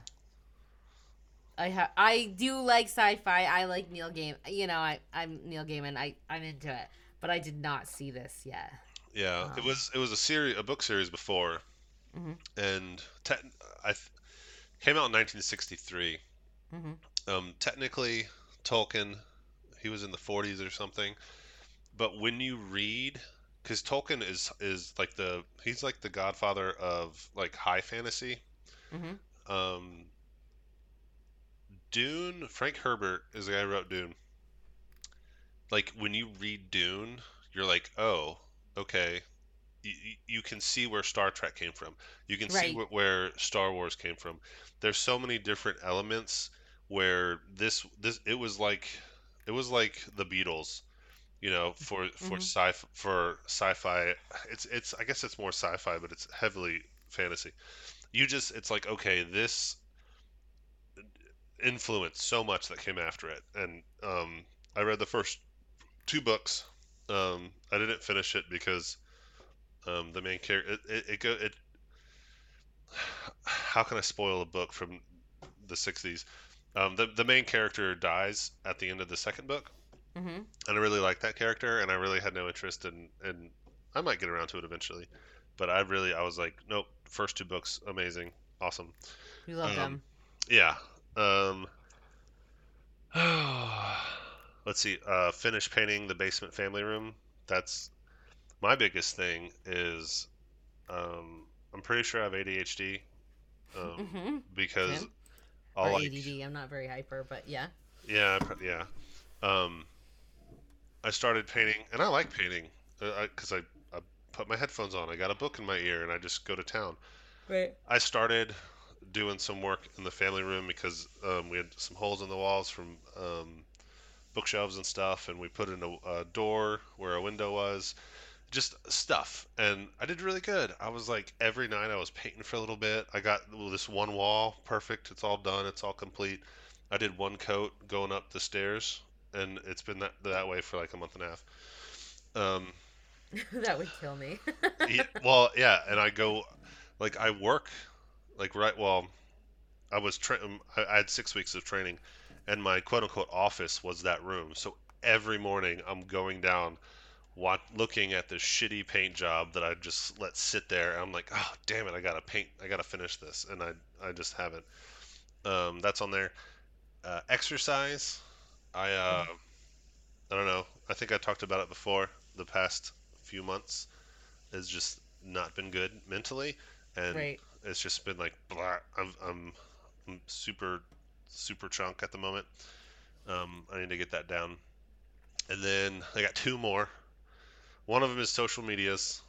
Speaker 1: I have. I do like sci-fi. I like Neil Gaiman. You know, I I'm Neil Gaiman. I I'm into it. But I did not see this yet.
Speaker 2: Yeah, it was it was a series a book series before,
Speaker 1: Mhm.
Speaker 2: and te- I th- came out in 1963.
Speaker 1: hmm
Speaker 2: Um, technically, Tolkien, he was in the 40s or something. But when you read, because Tolkien is is like the he's like the godfather of like high fantasy.
Speaker 1: hmm
Speaker 2: Um, Dune, Frank Herbert is the guy who wrote Dune. Like when you read Dune, you're like, oh, okay. You, you can see where Star Trek came from. You can see
Speaker 1: Right.
Speaker 2: where, Star Wars came from. There's so many different elements where this this it was like it was like the Beatles, you know, for for
Speaker 1: Mhm.
Speaker 2: sci for sci-fi. It's it's I guess it's more sci-fi, but it's heavily fantasy. You just it's like okay, this influenced so much that came after it. And um, I read the first two books. Um, I didn't finish it because um, the main character it it, it, go, it how can I spoil a book from the 60s? Um, the the main character dies at the end of the second book,
Speaker 1: hmm
Speaker 2: and I really like that character, and I really had no interest in in I might get around to it eventually, but I really I was like, nope, first two books amazing, awesome.
Speaker 1: We love
Speaker 2: Um,
Speaker 1: them.
Speaker 2: Yeah. Um, let's see. Uh, finish painting the basement family room. That's my biggest thing. Is um, I'm pretty sure I have ADHD um,
Speaker 1: hmm
Speaker 2: because
Speaker 1: Same.
Speaker 2: I'll
Speaker 1: Or
Speaker 2: like
Speaker 1: ADD. I'm not very hyper, but yeah.
Speaker 2: yeah yeah. Um, I started painting, and I like painting because I, I put my headphones on. I got a book in my ear, and I just go to town.
Speaker 1: Right.
Speaker 2: I started doing some work in the family room because um, we had some holes in the walls from um, bookshelves and stuff, and we put in a, a door where a window was. Just stuff, and I did really good. I was like every night I was painting for a little bit. I got this one wall perfect. It's all done. It's all complete. I did one coat going up the stairs, and it's been that that way for like a month and a half. Um,
Speaker 1: that would kill me.
Speaker 2: yeah, well, yeah, and I go, like, I work, like, right. Well, I was tra- um, I had six weeks of training, and my quote unquote office was that room. So every morning I'm going down, wat looking at this shitty paint job that I just let sit there. And I'm like, oh damn it, I gotta paint, I gotta finish this, and I I just haven't. Um, that's on there. Uh, exercise. I uh, I don't know. I think I talked about it before. The past few months has just not been good mentally, and
Speaker 1: Right.
Speaker 2: It's just been like blah. I'm, I'm I'm super super chunk at the moment. Um, I need to get that down, and then I got two more. One of them is social medias.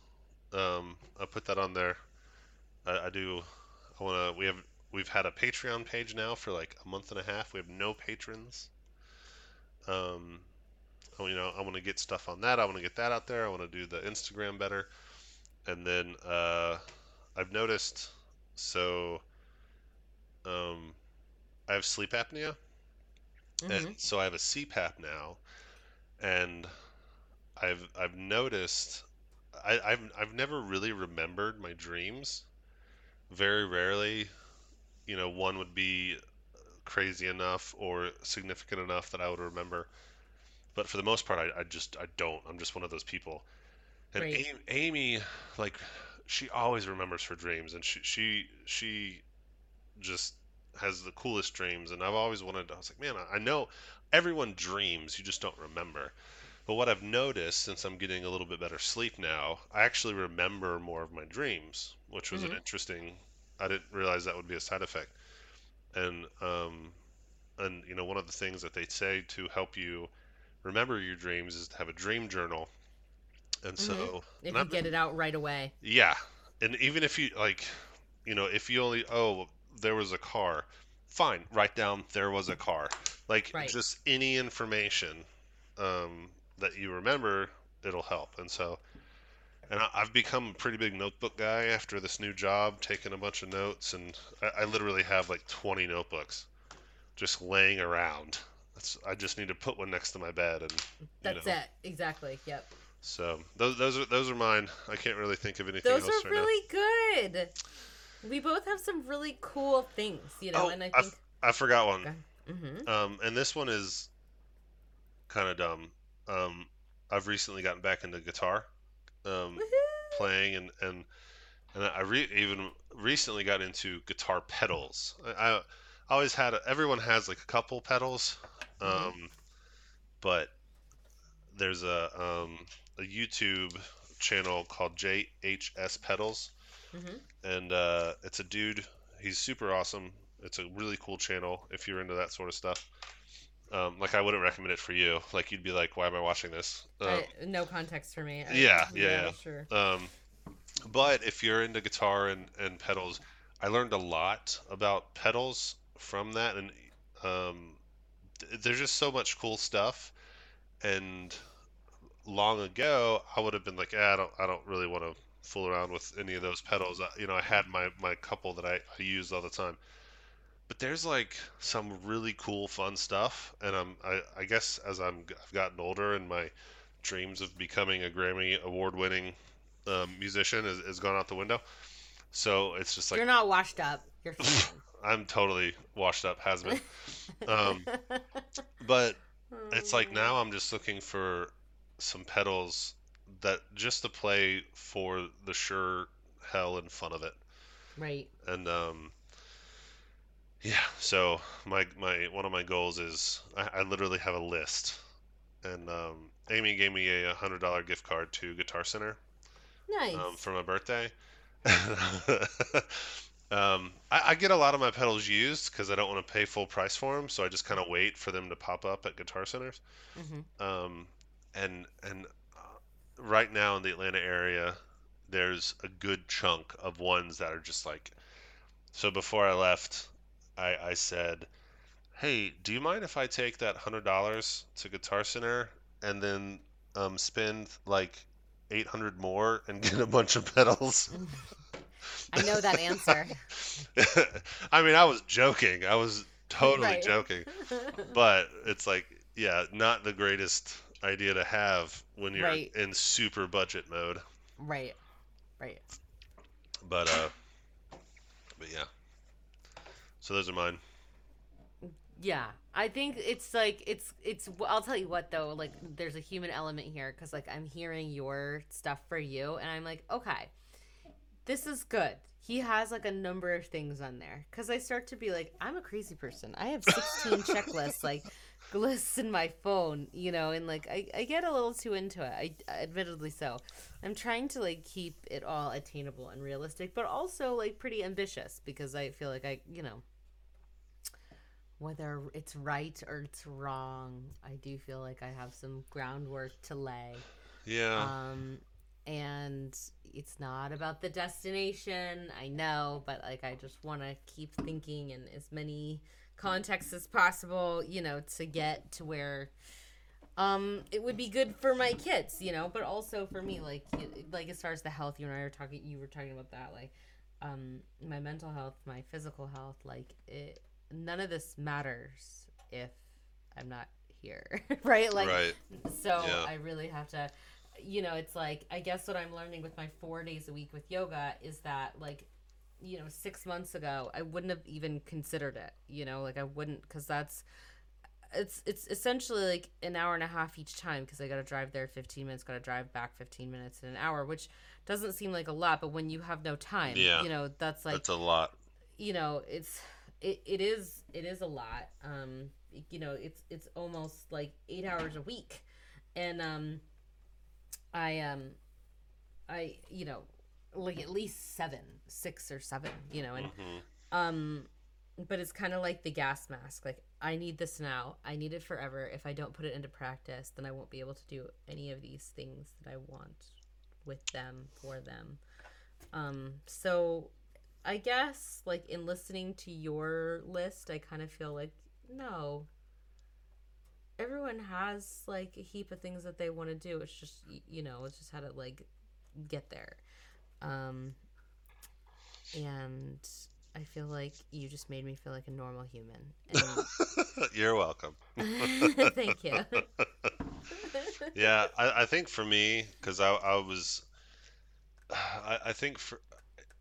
Speaker 2: Um, I put that on there. I, I do. I want to. We have. We've had a Patreon page now for like a month and a half. We have no patrons. Um, you know, I want to get stuff on that. I want to get that out there. I want to do the Instagram better. And then uh, I've noticed. So, um, I have sleep apnea,
Speaker 1: Mhm.
Speaker 2: and so I have a CPAP now, and I've I've noticed I, I've I've never really remembered my dreams. Very rarely, you know, one would be crazy enough or significant enough that I would remember. But for the most part, I, I just I don't. I'm just one of those people. And
Speaker 1: Right.
Speaker 2: Amy, Amy, like, she always remembers her dreams, and she she she just has the coolest dreams. And I've always wanted. I was like, man, I, I know everyone dreams, you just don't remember. But what I've noticed since I'm getting a little bit better sleep now, I actually remember more of my dreams, which was an
Speaker 1: Mhm.
Speaker 2: interesting. I didn't realize that would be a side effect. And um, and you know, one of the things that they say to help you remember your dreams is to have a dream journal. And so,
Speaker 1: Mhm. If
Speaker 2: and
Speaker 1: you
Speaker 2: I've
Speaker 1: get it out right away.
Speaker 2: yeah, and even if you like, you know, if you only oh there was a car, fine, write down there was a car. Like
Speaker 1: Right.
Speaker 2: just any information um, that you remember, it'll help. And so, and I, I've become a pretty big notebook guy after this new job, taking a bunch of notes, and I, I literally have like 20 notebooks just laying around. That's, I just need to put one next to my bed, and you
Speaker 1: That's
Speaker 2: know.
Speaker 1: it. Exactly. Yep.
Speaker 2: So those those are those are mine. I can't really think of anything
Speaker 1: Those
Speaker 2: else
Speaker 1: are
Speaker 2: right now.
Speaker 1: really good. We both have some really cool things, you know,
Speaker 2: Oh,
Speaker 1: and I
Speaker 2: I
Speaker 1: think.
Speaker 2: I forgot one.
Speaker 1: Okay. Mm-hmm.
Speaker 2: Um, and this one is kind of dumb. Um, I've recently gotten back into guitar, um, playing, and and and I re- even recently got into guitar pedals. I, I always had a, everyone has like a couple pedals, um,
Speaker 1: Mhm.
Speaker 2: but there's a um, a YouTube channel called JHS Pedals,
Speaker 1: hmm
Speaker 2: and uh, it's a dude. He's super awesome. It's a really cool channel if you're into that sort of stuff. Um, like I wouldn't recommend it for you. Like you'd be like, "Why am I watching this?" Um,
Speaker 1: I, no context for me. I-
Speaker 2: yeah, yeah, yeah.
Speaker 1: Sure.
Speaker 2: um, but if you're into guitar and, and pedals, I learned a lot about pedals from that, and um, th- there's just so much cool stuff. And long ago, I would have been like, eh, I don't, I don't really want to fool around with any of those pedals. I, you know, I had my my couple that I, I used all the time. But there's like some really cool, fun stuff, and I'm, I, I guess as I'm, I've gotten older and my dreams of becoming a Grammy award-winning um, musician is, has gone out the window. So it's just like
Speaker 1: You're not washed up. You're.
Speaker 2: I'm totally washed up, has been. Um, but it's like now I'm just looking for some pedals that just to play for the sure hell and fun of it.
Speaker 1: Right.
Speaker 2: And um, yeah, so my my one of my goals is I, I literally have a list, and um, Amy gave me a hundred dollar gift card to Guitar Center
Speaker 1: Nice.
Speaker 2: um, for my birthday. um, I, I get a lot of my pedals used because I don't want to pay full price for them, so I just kind of wait for them to pop up at guitar centers.
Speaker 1: hmm
Speaker 2: Um, and and uh, right now in the Atlanta area, there's a good chunk of ones that are just like. So before I left, I, I said, "Hey, do you mind if I take that hundred dollars to Guitar Center and then um, spend like eight hundred more and get a bunch of pedals?"
Speaker 1: I know that answer.
Speaker 2: I mean, I was joking. I was totally
Speaker 1: Right.
Speaker 2: joking, but it's like, yeah, not the greatest idea to have when you're
Speaker 1: Right.
Speaker 2: in super budget mode.
Speaker 1: right. Right.
Speaker 2: But uh, but yeah. So those are mine.
Speaker 1: Yeah, I think it's like it's it's. I'll tell you what though, like there's a human element here because like I'm hearing your stuff for you, and I'm like, okay, this is good. he has like a number of things on there because I start to be like, I'm a crazy person. I have 16 checklists, like lists in my phone, you know, and like I, I get a little too into it. I admittedly so. I'm trying to like keep it all attainable and realistic, but also like pretty ambitious because I feel like I, you know, whether it's right or it's wrong, I do feel like I have some groundwork to lay.
Speaker 2: Yeah.
Speaker 1: Um, and it's not about the destination, I know, but like I just want to keep thinking in as many contexts as possible, you know, to get to where um it would be good for my kids, you know, but also for me like like as far as the health you and I were talking you were talking about that like um my mental health, my physical health, like it none of this matters if I'm not here, right? Like,
Speaker 2: right.
Speaker 1: so yeah. I really have to, you know, it's like I guess what I'm learning with my four days a week with yoga is that like, you know, six months ago I wouldn't have even considered it, you know, like I wouldn't because that's it's it's essentially like an hour and a half each time because I got to drive there 15 minutes, got to drive back 15 minutes in an hour, which doesn't seem like a lot, but when you have no time, yeah. you know, that's like
Speaker 2: that's a lot.
Speaker 1: You know, it's it, it is it is a lot. Um, you know, it's it's almost like eight hours a week, and um, I um, I you know, like at least seven, six or seven, you know, and mm-hmm. um, but it's kind of like the gas mask. Like I need this now. I need it forever. If I don't put it into practice, then I won't be able to do any of these things that I want with them for them. Um, so I guess like in listening to your list, I kind of feel like no. Everyone has like a heap of things that they want to do. It's just you know, it's just how to like get there. Um and I feel like you just made me feel like a normal human.
Speaker 2: And... You're welcome.
Speaker 1: Thank you.
Speaker 2: yeah, I, I think for me, because I, I was, I, I think for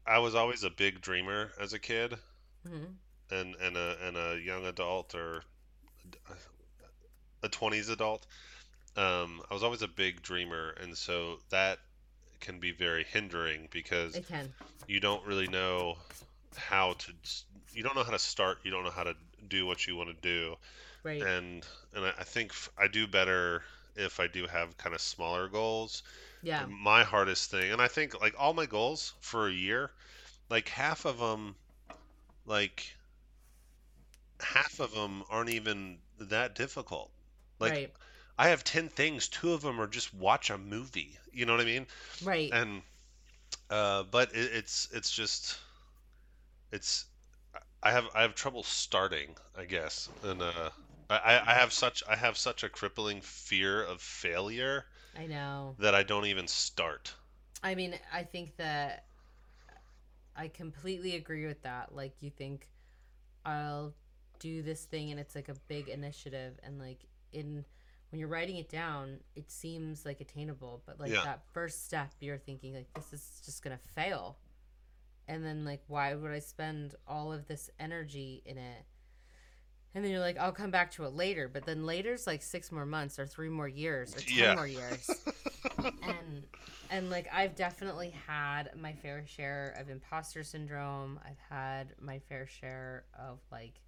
Speaker 2: I was always a big dreamer as a kid, mm-hmm. and and a and a young adult or a twenties adult. Um, I was always a big dreamer, and so that can be very hindering because you don't really know how to you don't know how to start you don't know how to do what you want to do
Speaker 1: right
Speaker 2: and and i think i do better if i do have kind of smaller goals
Speaker 1: yeah.
Speaker 2: My hardest thing, and I think like all my goals for a year, like half of them, like half of them aren't even that difficult. Like right. I have 10 things, two of them are just watch a movie. You know what I mean?
Speaker 1: Right.
Speaker 2: And uh but it, it's it's just it's I have I have trouble starting, I guess. And uh I, I have such I have such a crippling fear of failure
Speaker 1: I know.
Speaker 2: That I don't even start.
Speaker 1: I mean, I think that I completely agree with that. Like, you think I'll do this thing and it's like a big initiative, and like, in when you're writing it down, it seems like attainable, but like yeah. that first step, you're thinking, like, this is just gonna fail. And then, like, why would I spend all of this energy in it? And then you're like, I'll come back to it later. But then later's like six more months or three more years or ten yeah. more years. and and like I've definitely had my fair share of imposter syndrome. I've had my fair share of like,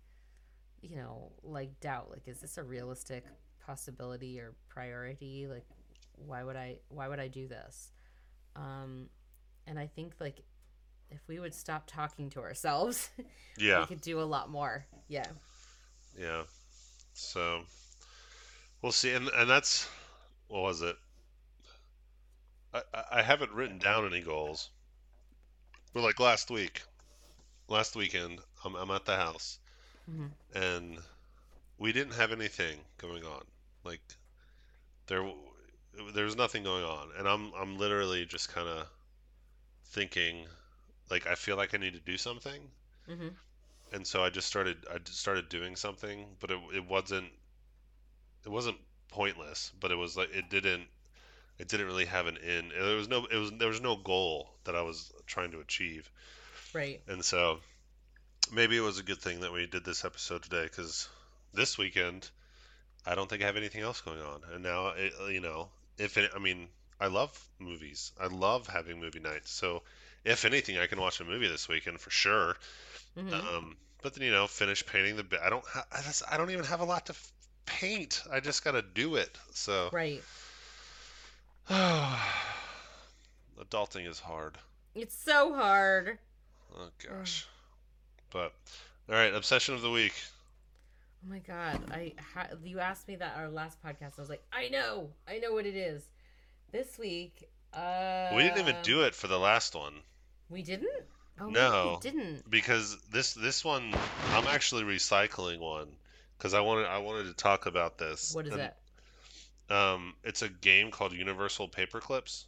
Speaker 1: you know, like doubt. Like, is this a realistic possibility or priority? Like, why would I why would I do this? Um, and I think like if we would stop talking to ourselves,
Speaker 2: yeah,
Speaker 1: we could do a lot more. Yeah.
Speaker 2: Yeah. So we'll see, and and that's what was it? I I haven't written down any goals, but like last week, last weekend, I'm I'm at the house, mm-hmm. and we didn't have anything going on. Like there there's nothing going on, and I'm I'm literally just kind of thinking, like I feel like I need to do something. Mm-hmm and so I just started I just started doing something, but it it wasn't it wasn't pointless, but it was like it didn't it didn't really have an end. There was no it was there was no goal that I was trying to achieve.
Speaker 1: Right.
Speaker 2: And so maybe it was a good thing that we did this episode today because this weekend I don't think I have anything else going on, and now it, you know if it, I mean I love movies. I love having movie nights. So if anything, I can watch a movie this weekend for sure.
Speaker 1: Mhm.
Speaker 2: Um, but then you know, finish painting the. I don't. Ha- I, just, I don't even have a lot to f- paint. I just got to do it. So.
Speaker 1: Right.
Speaker 2: Adulting is hard.
Speaker 1: It's so hard.
Speaker 2: Oh gosh. But all right, obsession of the week.
Speaker 1: Oh my god! I ha- you asked me that our last podcast. I was like, I know, I know what it is. This week, uh,
Speaker 2: we didn't even do it for the last one
Speaker 1: We didn't. Oh,
Speaker 2: No.
Speaker 1: we didn't.
Speaker 2: because this this one I'm actually recycling one because I wanted I wanted to talk about this.
Speaker 1: What is
Speaker 2: And,
Speaker 1: it?
Speaker 2: Um, it's a game called Universal Paperclips.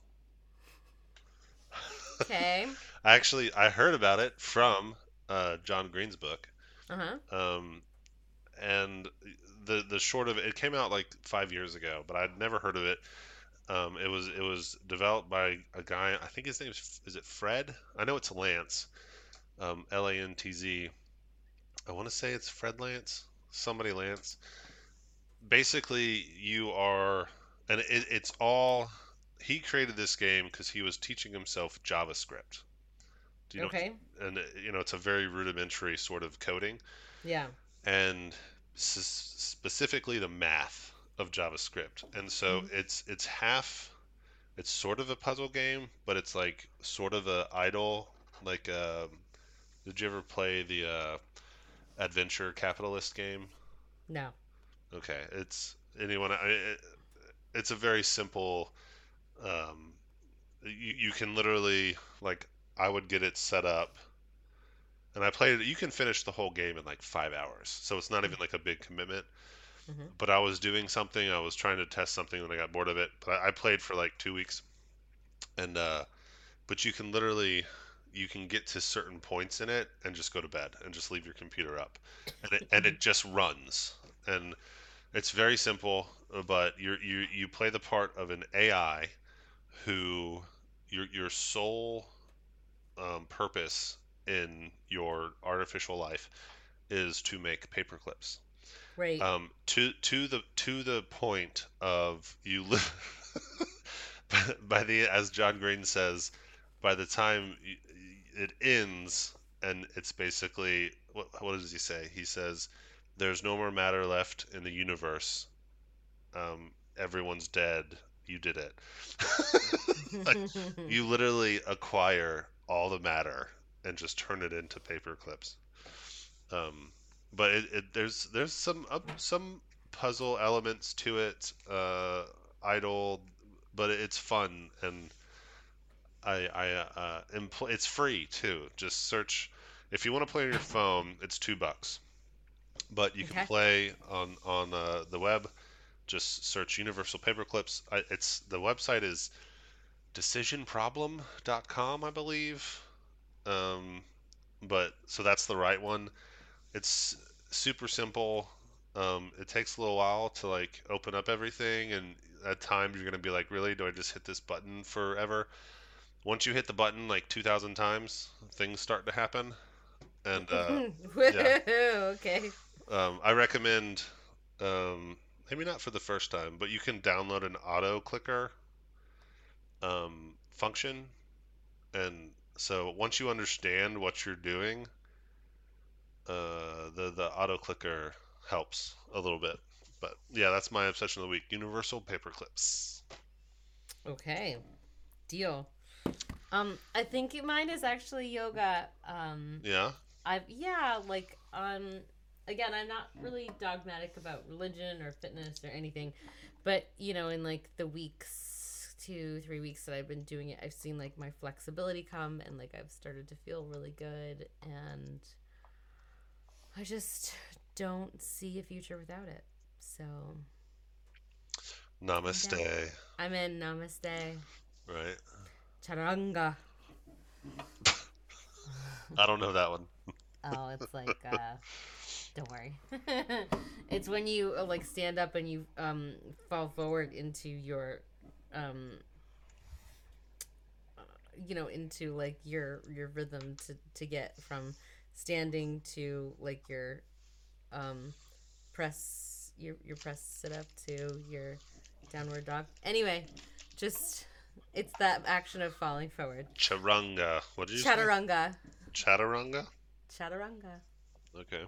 Speaker 1: Okay.
Speaker 2: I actually I heard about it from uh, John Green's book.
Speaker 1: Uh huh.
Speaker 2: Um, and the the short of it, it came out like five years ago, but I'd never heard of it. Um, it was it was developed by a guy. I think his name is is it Fred? I know it's Lantz. Um, L A N T Z. I want to say it's Fred Lantz. Somebody Lantz. Basically, you are, and it, it's all. He created this game because he was teaching himself JavaScript. Do you know?
Speaker 1: Okay.
Speaker 2: And you know, it's a very rudimentary sort of coding
Speaker 1: Yeah.
Speaker 2: and s- specifically the math of JavaScript. And so it's it's half it's sort of a puzzle game, but it's like sort of a idle like uh, did you ever play the uh, adventure capitalist game?
Speaker 1: No.
Speaker 2: Okay, it's anyone. I, it, it's a very simple. Um, you you can literally like I would get it set up, and I played it. You can finish the whole game in like five hours, so it's not even like a big commitment.
Speaker 1: Mhm.
Speaker 2: But I was doing something. I was trying to test something, and I got bored of it. But I, I played for like two weeks, and uh, but you can literally you can get to certain points in it and just go to bed and just leave your computer up and it, and it just runs and it's very simple uh, but you you you play the part of an AI who your your sole um, purpose in your artificial life is to make paper clips
Speaker 1: Right.
Speaker 2: um, to to the to the point of you live by, the as John Green says, by the time it ends and it's basically what what does he say? He says, "There's no more matter left in the universe. Um, everyone's dead. You did it. like, you literally acquire all the matter and just turn it into paper clips. Um, but it, it, there's there's some some puzzle elements to it, uh, idle, but it's fun and I I uh, impl- it's free too. Just search if you want to play on your phone, it's two bucks, but you can play on on uh, the web. Just search Universal Paperclips. I, it's the website is decisionproblem.com, I believe. Um, but so that's the right one. It's super simple. Um, it takes a little while to like open up everything, and at times you're gonna be like, really, do I just hit this button forever? Once you hit the button like 2,000 times, things start to happen. And uh,
Speaker 1: Woohoo, Okay.
Speaker 2: um, I recommend, um, maybe not for the first time, but you can download an auto clicker um, function. And so once you understand what you're doing, uh, the, the auto clicker helps a little bit. But yeah, that's my obsession of the week Universal paper clips.
Speaker 1: Okay. Deal. Um, I think mine is actually yoga. Um,
Speaker 2: Yeah?
Speaker 1: I've yeah, like um, again, I'm not really dogmatic about religion or fitness or anything, but you know, in like the weeks, two, three weeks that I've been doing it, I've seen like my flexibility come and like I've started to feel really good, and I just don't see a future without it. So
Speaker 2: Namaste.
Speaker 1: I'm in Namaste,
Speaker 2: Right?
Speaker 1: Charanga.
Speaker 2: I don't know that one.
Speaker 1: Oh, it's like uh don't worry. it's when you uh, like stand up and you um fall forward into your um uh, you know into like your your rhythm to to get from standing to like your um press your your press sit up to your downward dog. Anyway, just It's that action of falling forward.
Speaker 2: Charunga. What did you say?
Speaker 1: Chaturanga.
Speaker 2: Chaturanga.
Speaker 1: Chaturanga.
Speaker 2: Okay.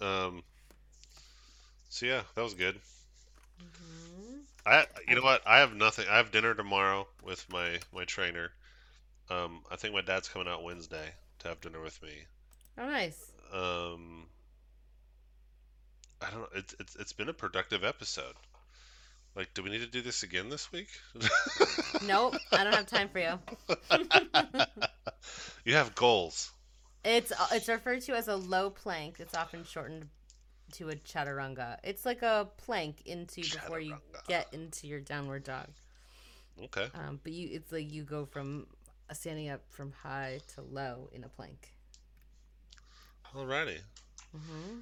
Speaker 2: Um. So yeah, that was good.
Speaker 1: hmm
Speaker 2: I, you know what? I have nothing. I have dinner tomorrow with my my trainer. Um, I think my dad's coming out Wednesday to have dinner with me.
Speaker 1: Oh, nice.
Speaker 2: Um, I don't know. It's it's it's been a productive episode. Like, do we need to do this again this week?
Speaker 1: Nope, I don't have time for you.
Speaker 2: you have goals.
Speaker 1: It's it's referred to as a low plank. It's often shortened to a chaturanga. It's like a plank into before you get into your downward dog.
Speaker 2: Okay.
Speaker 1: Um, but you, it's like you go from standing up from high to low in a plank.
Speaker 2: Alrighty. Mm-hmm.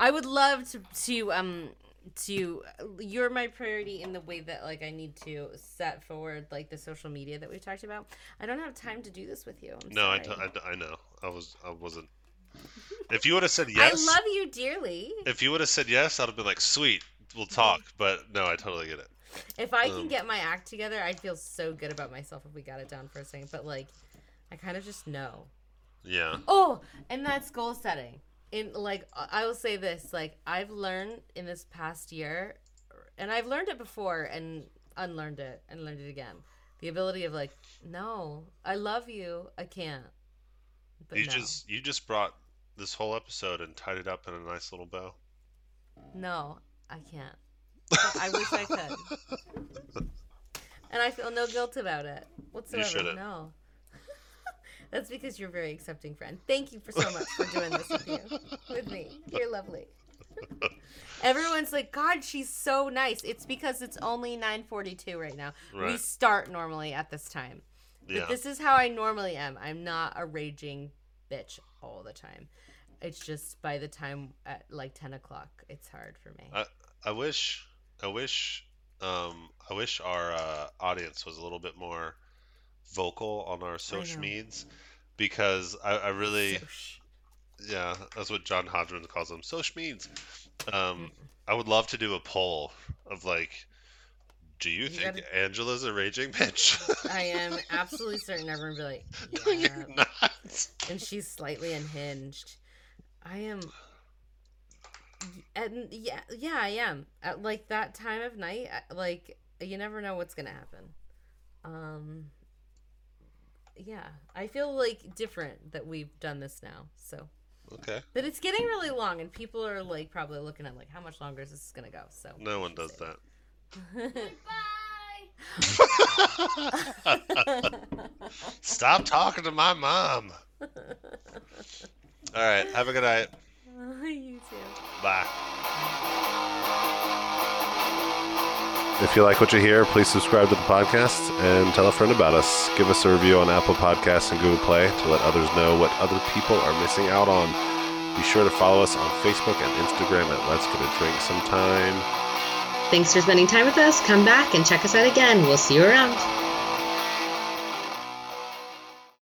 Speaker 1: I would love to to um to you're my priority in the way that like I need to set forward like the social media that we talked about. I don't have time to do this with you. I'm
Speaker 2: No, I, t- I, I know. I was I wasn't. If you would have said yes,
Speaker 1: I love you dearly.
Speaker 2: if you would have said yes, I'd have been like, sweet, we'll talk. But no, I totally get it.
Speaker 1: If I can
Speaker 2: Um,
Speaker 1: get my act together, I'd feel so good about myself if we got it down for a second. But like, I kind of just know.
Speaker 2: Yeah.
Speaker 1: Oh, and that's goal setting. In like, I will say this: like, I've learned in this past year, and I've learned it before and unlearned it and learned it again. The ability of like, no, I love you, I can't. But
Speaker 2: you
Speaker 1: no,
Speaker 2: just you just brought this whole episode and tied it up in a nice little bow.
Speaker 1: no, I can't. But I wish I could. And I feel no guilt about it whatsoever.
Speaker 2: shouldn't.
Speaker 1: No. That's because you're a very accepting friend. Thank you for so much for doing this with you, with me. You're lovely. Everyone's like, God, she's so nice. It's because it's only 9:42 right now. We start normally at this time.
Speaker 2: Yeah.
Speaker 1: But this is how I normally am. I'm not a raging bitch all the time. It's just by the time at like 10 o'clock, it's hard for me.
Speaker 2: I I wish I wish um I wish our uh, audience was a little bit more vocal on our social medias because I, I really
Speaker 1: So sh-
Speaker 2: yeah that's what John Hodgman calls them social medias. Um, I would love to do a poll of like, do you,
Speaker 1: You
Speaker 2: think
Speaker 1: gotta-
Speaker 2: Angela's a raging bitch?
Speaker 1: I am absolutely certain everyone will be like,
Speaker 2: No,
Speaker 1: yeah.
Speaker 2: you're not.
Speaker 1: and she's slightly unhinged. I am. And yeah, yeah, I am. At like that time of night, like you never know what's gonna happen. Um. Yeah, I feel like different that we've done this now. So,
Speaker 2: Okay,
Speaker 1: but it's getting really long, and people are like probably looking at like how much longer is this gonna go. So.
Speaker 2: no one does that.
Speaker 4: Bye.
Speaker 2: Stop talking to my mom. All right, have a good night.
Speaker 1: you too.
Speaker 2: Bye.
Speaker 5: If you like what you hear, please subscribe to the podcast and tell a friend about us. Give us a review on Apple Podcasts and Google Play to let others know what other people are missing out on. Be sure to follow us on Facebook and Instagram at Let's Get a Drink Sometime.
Speaker 3: Thanks for spending time with us. Come back and check us out again. We'll see you around.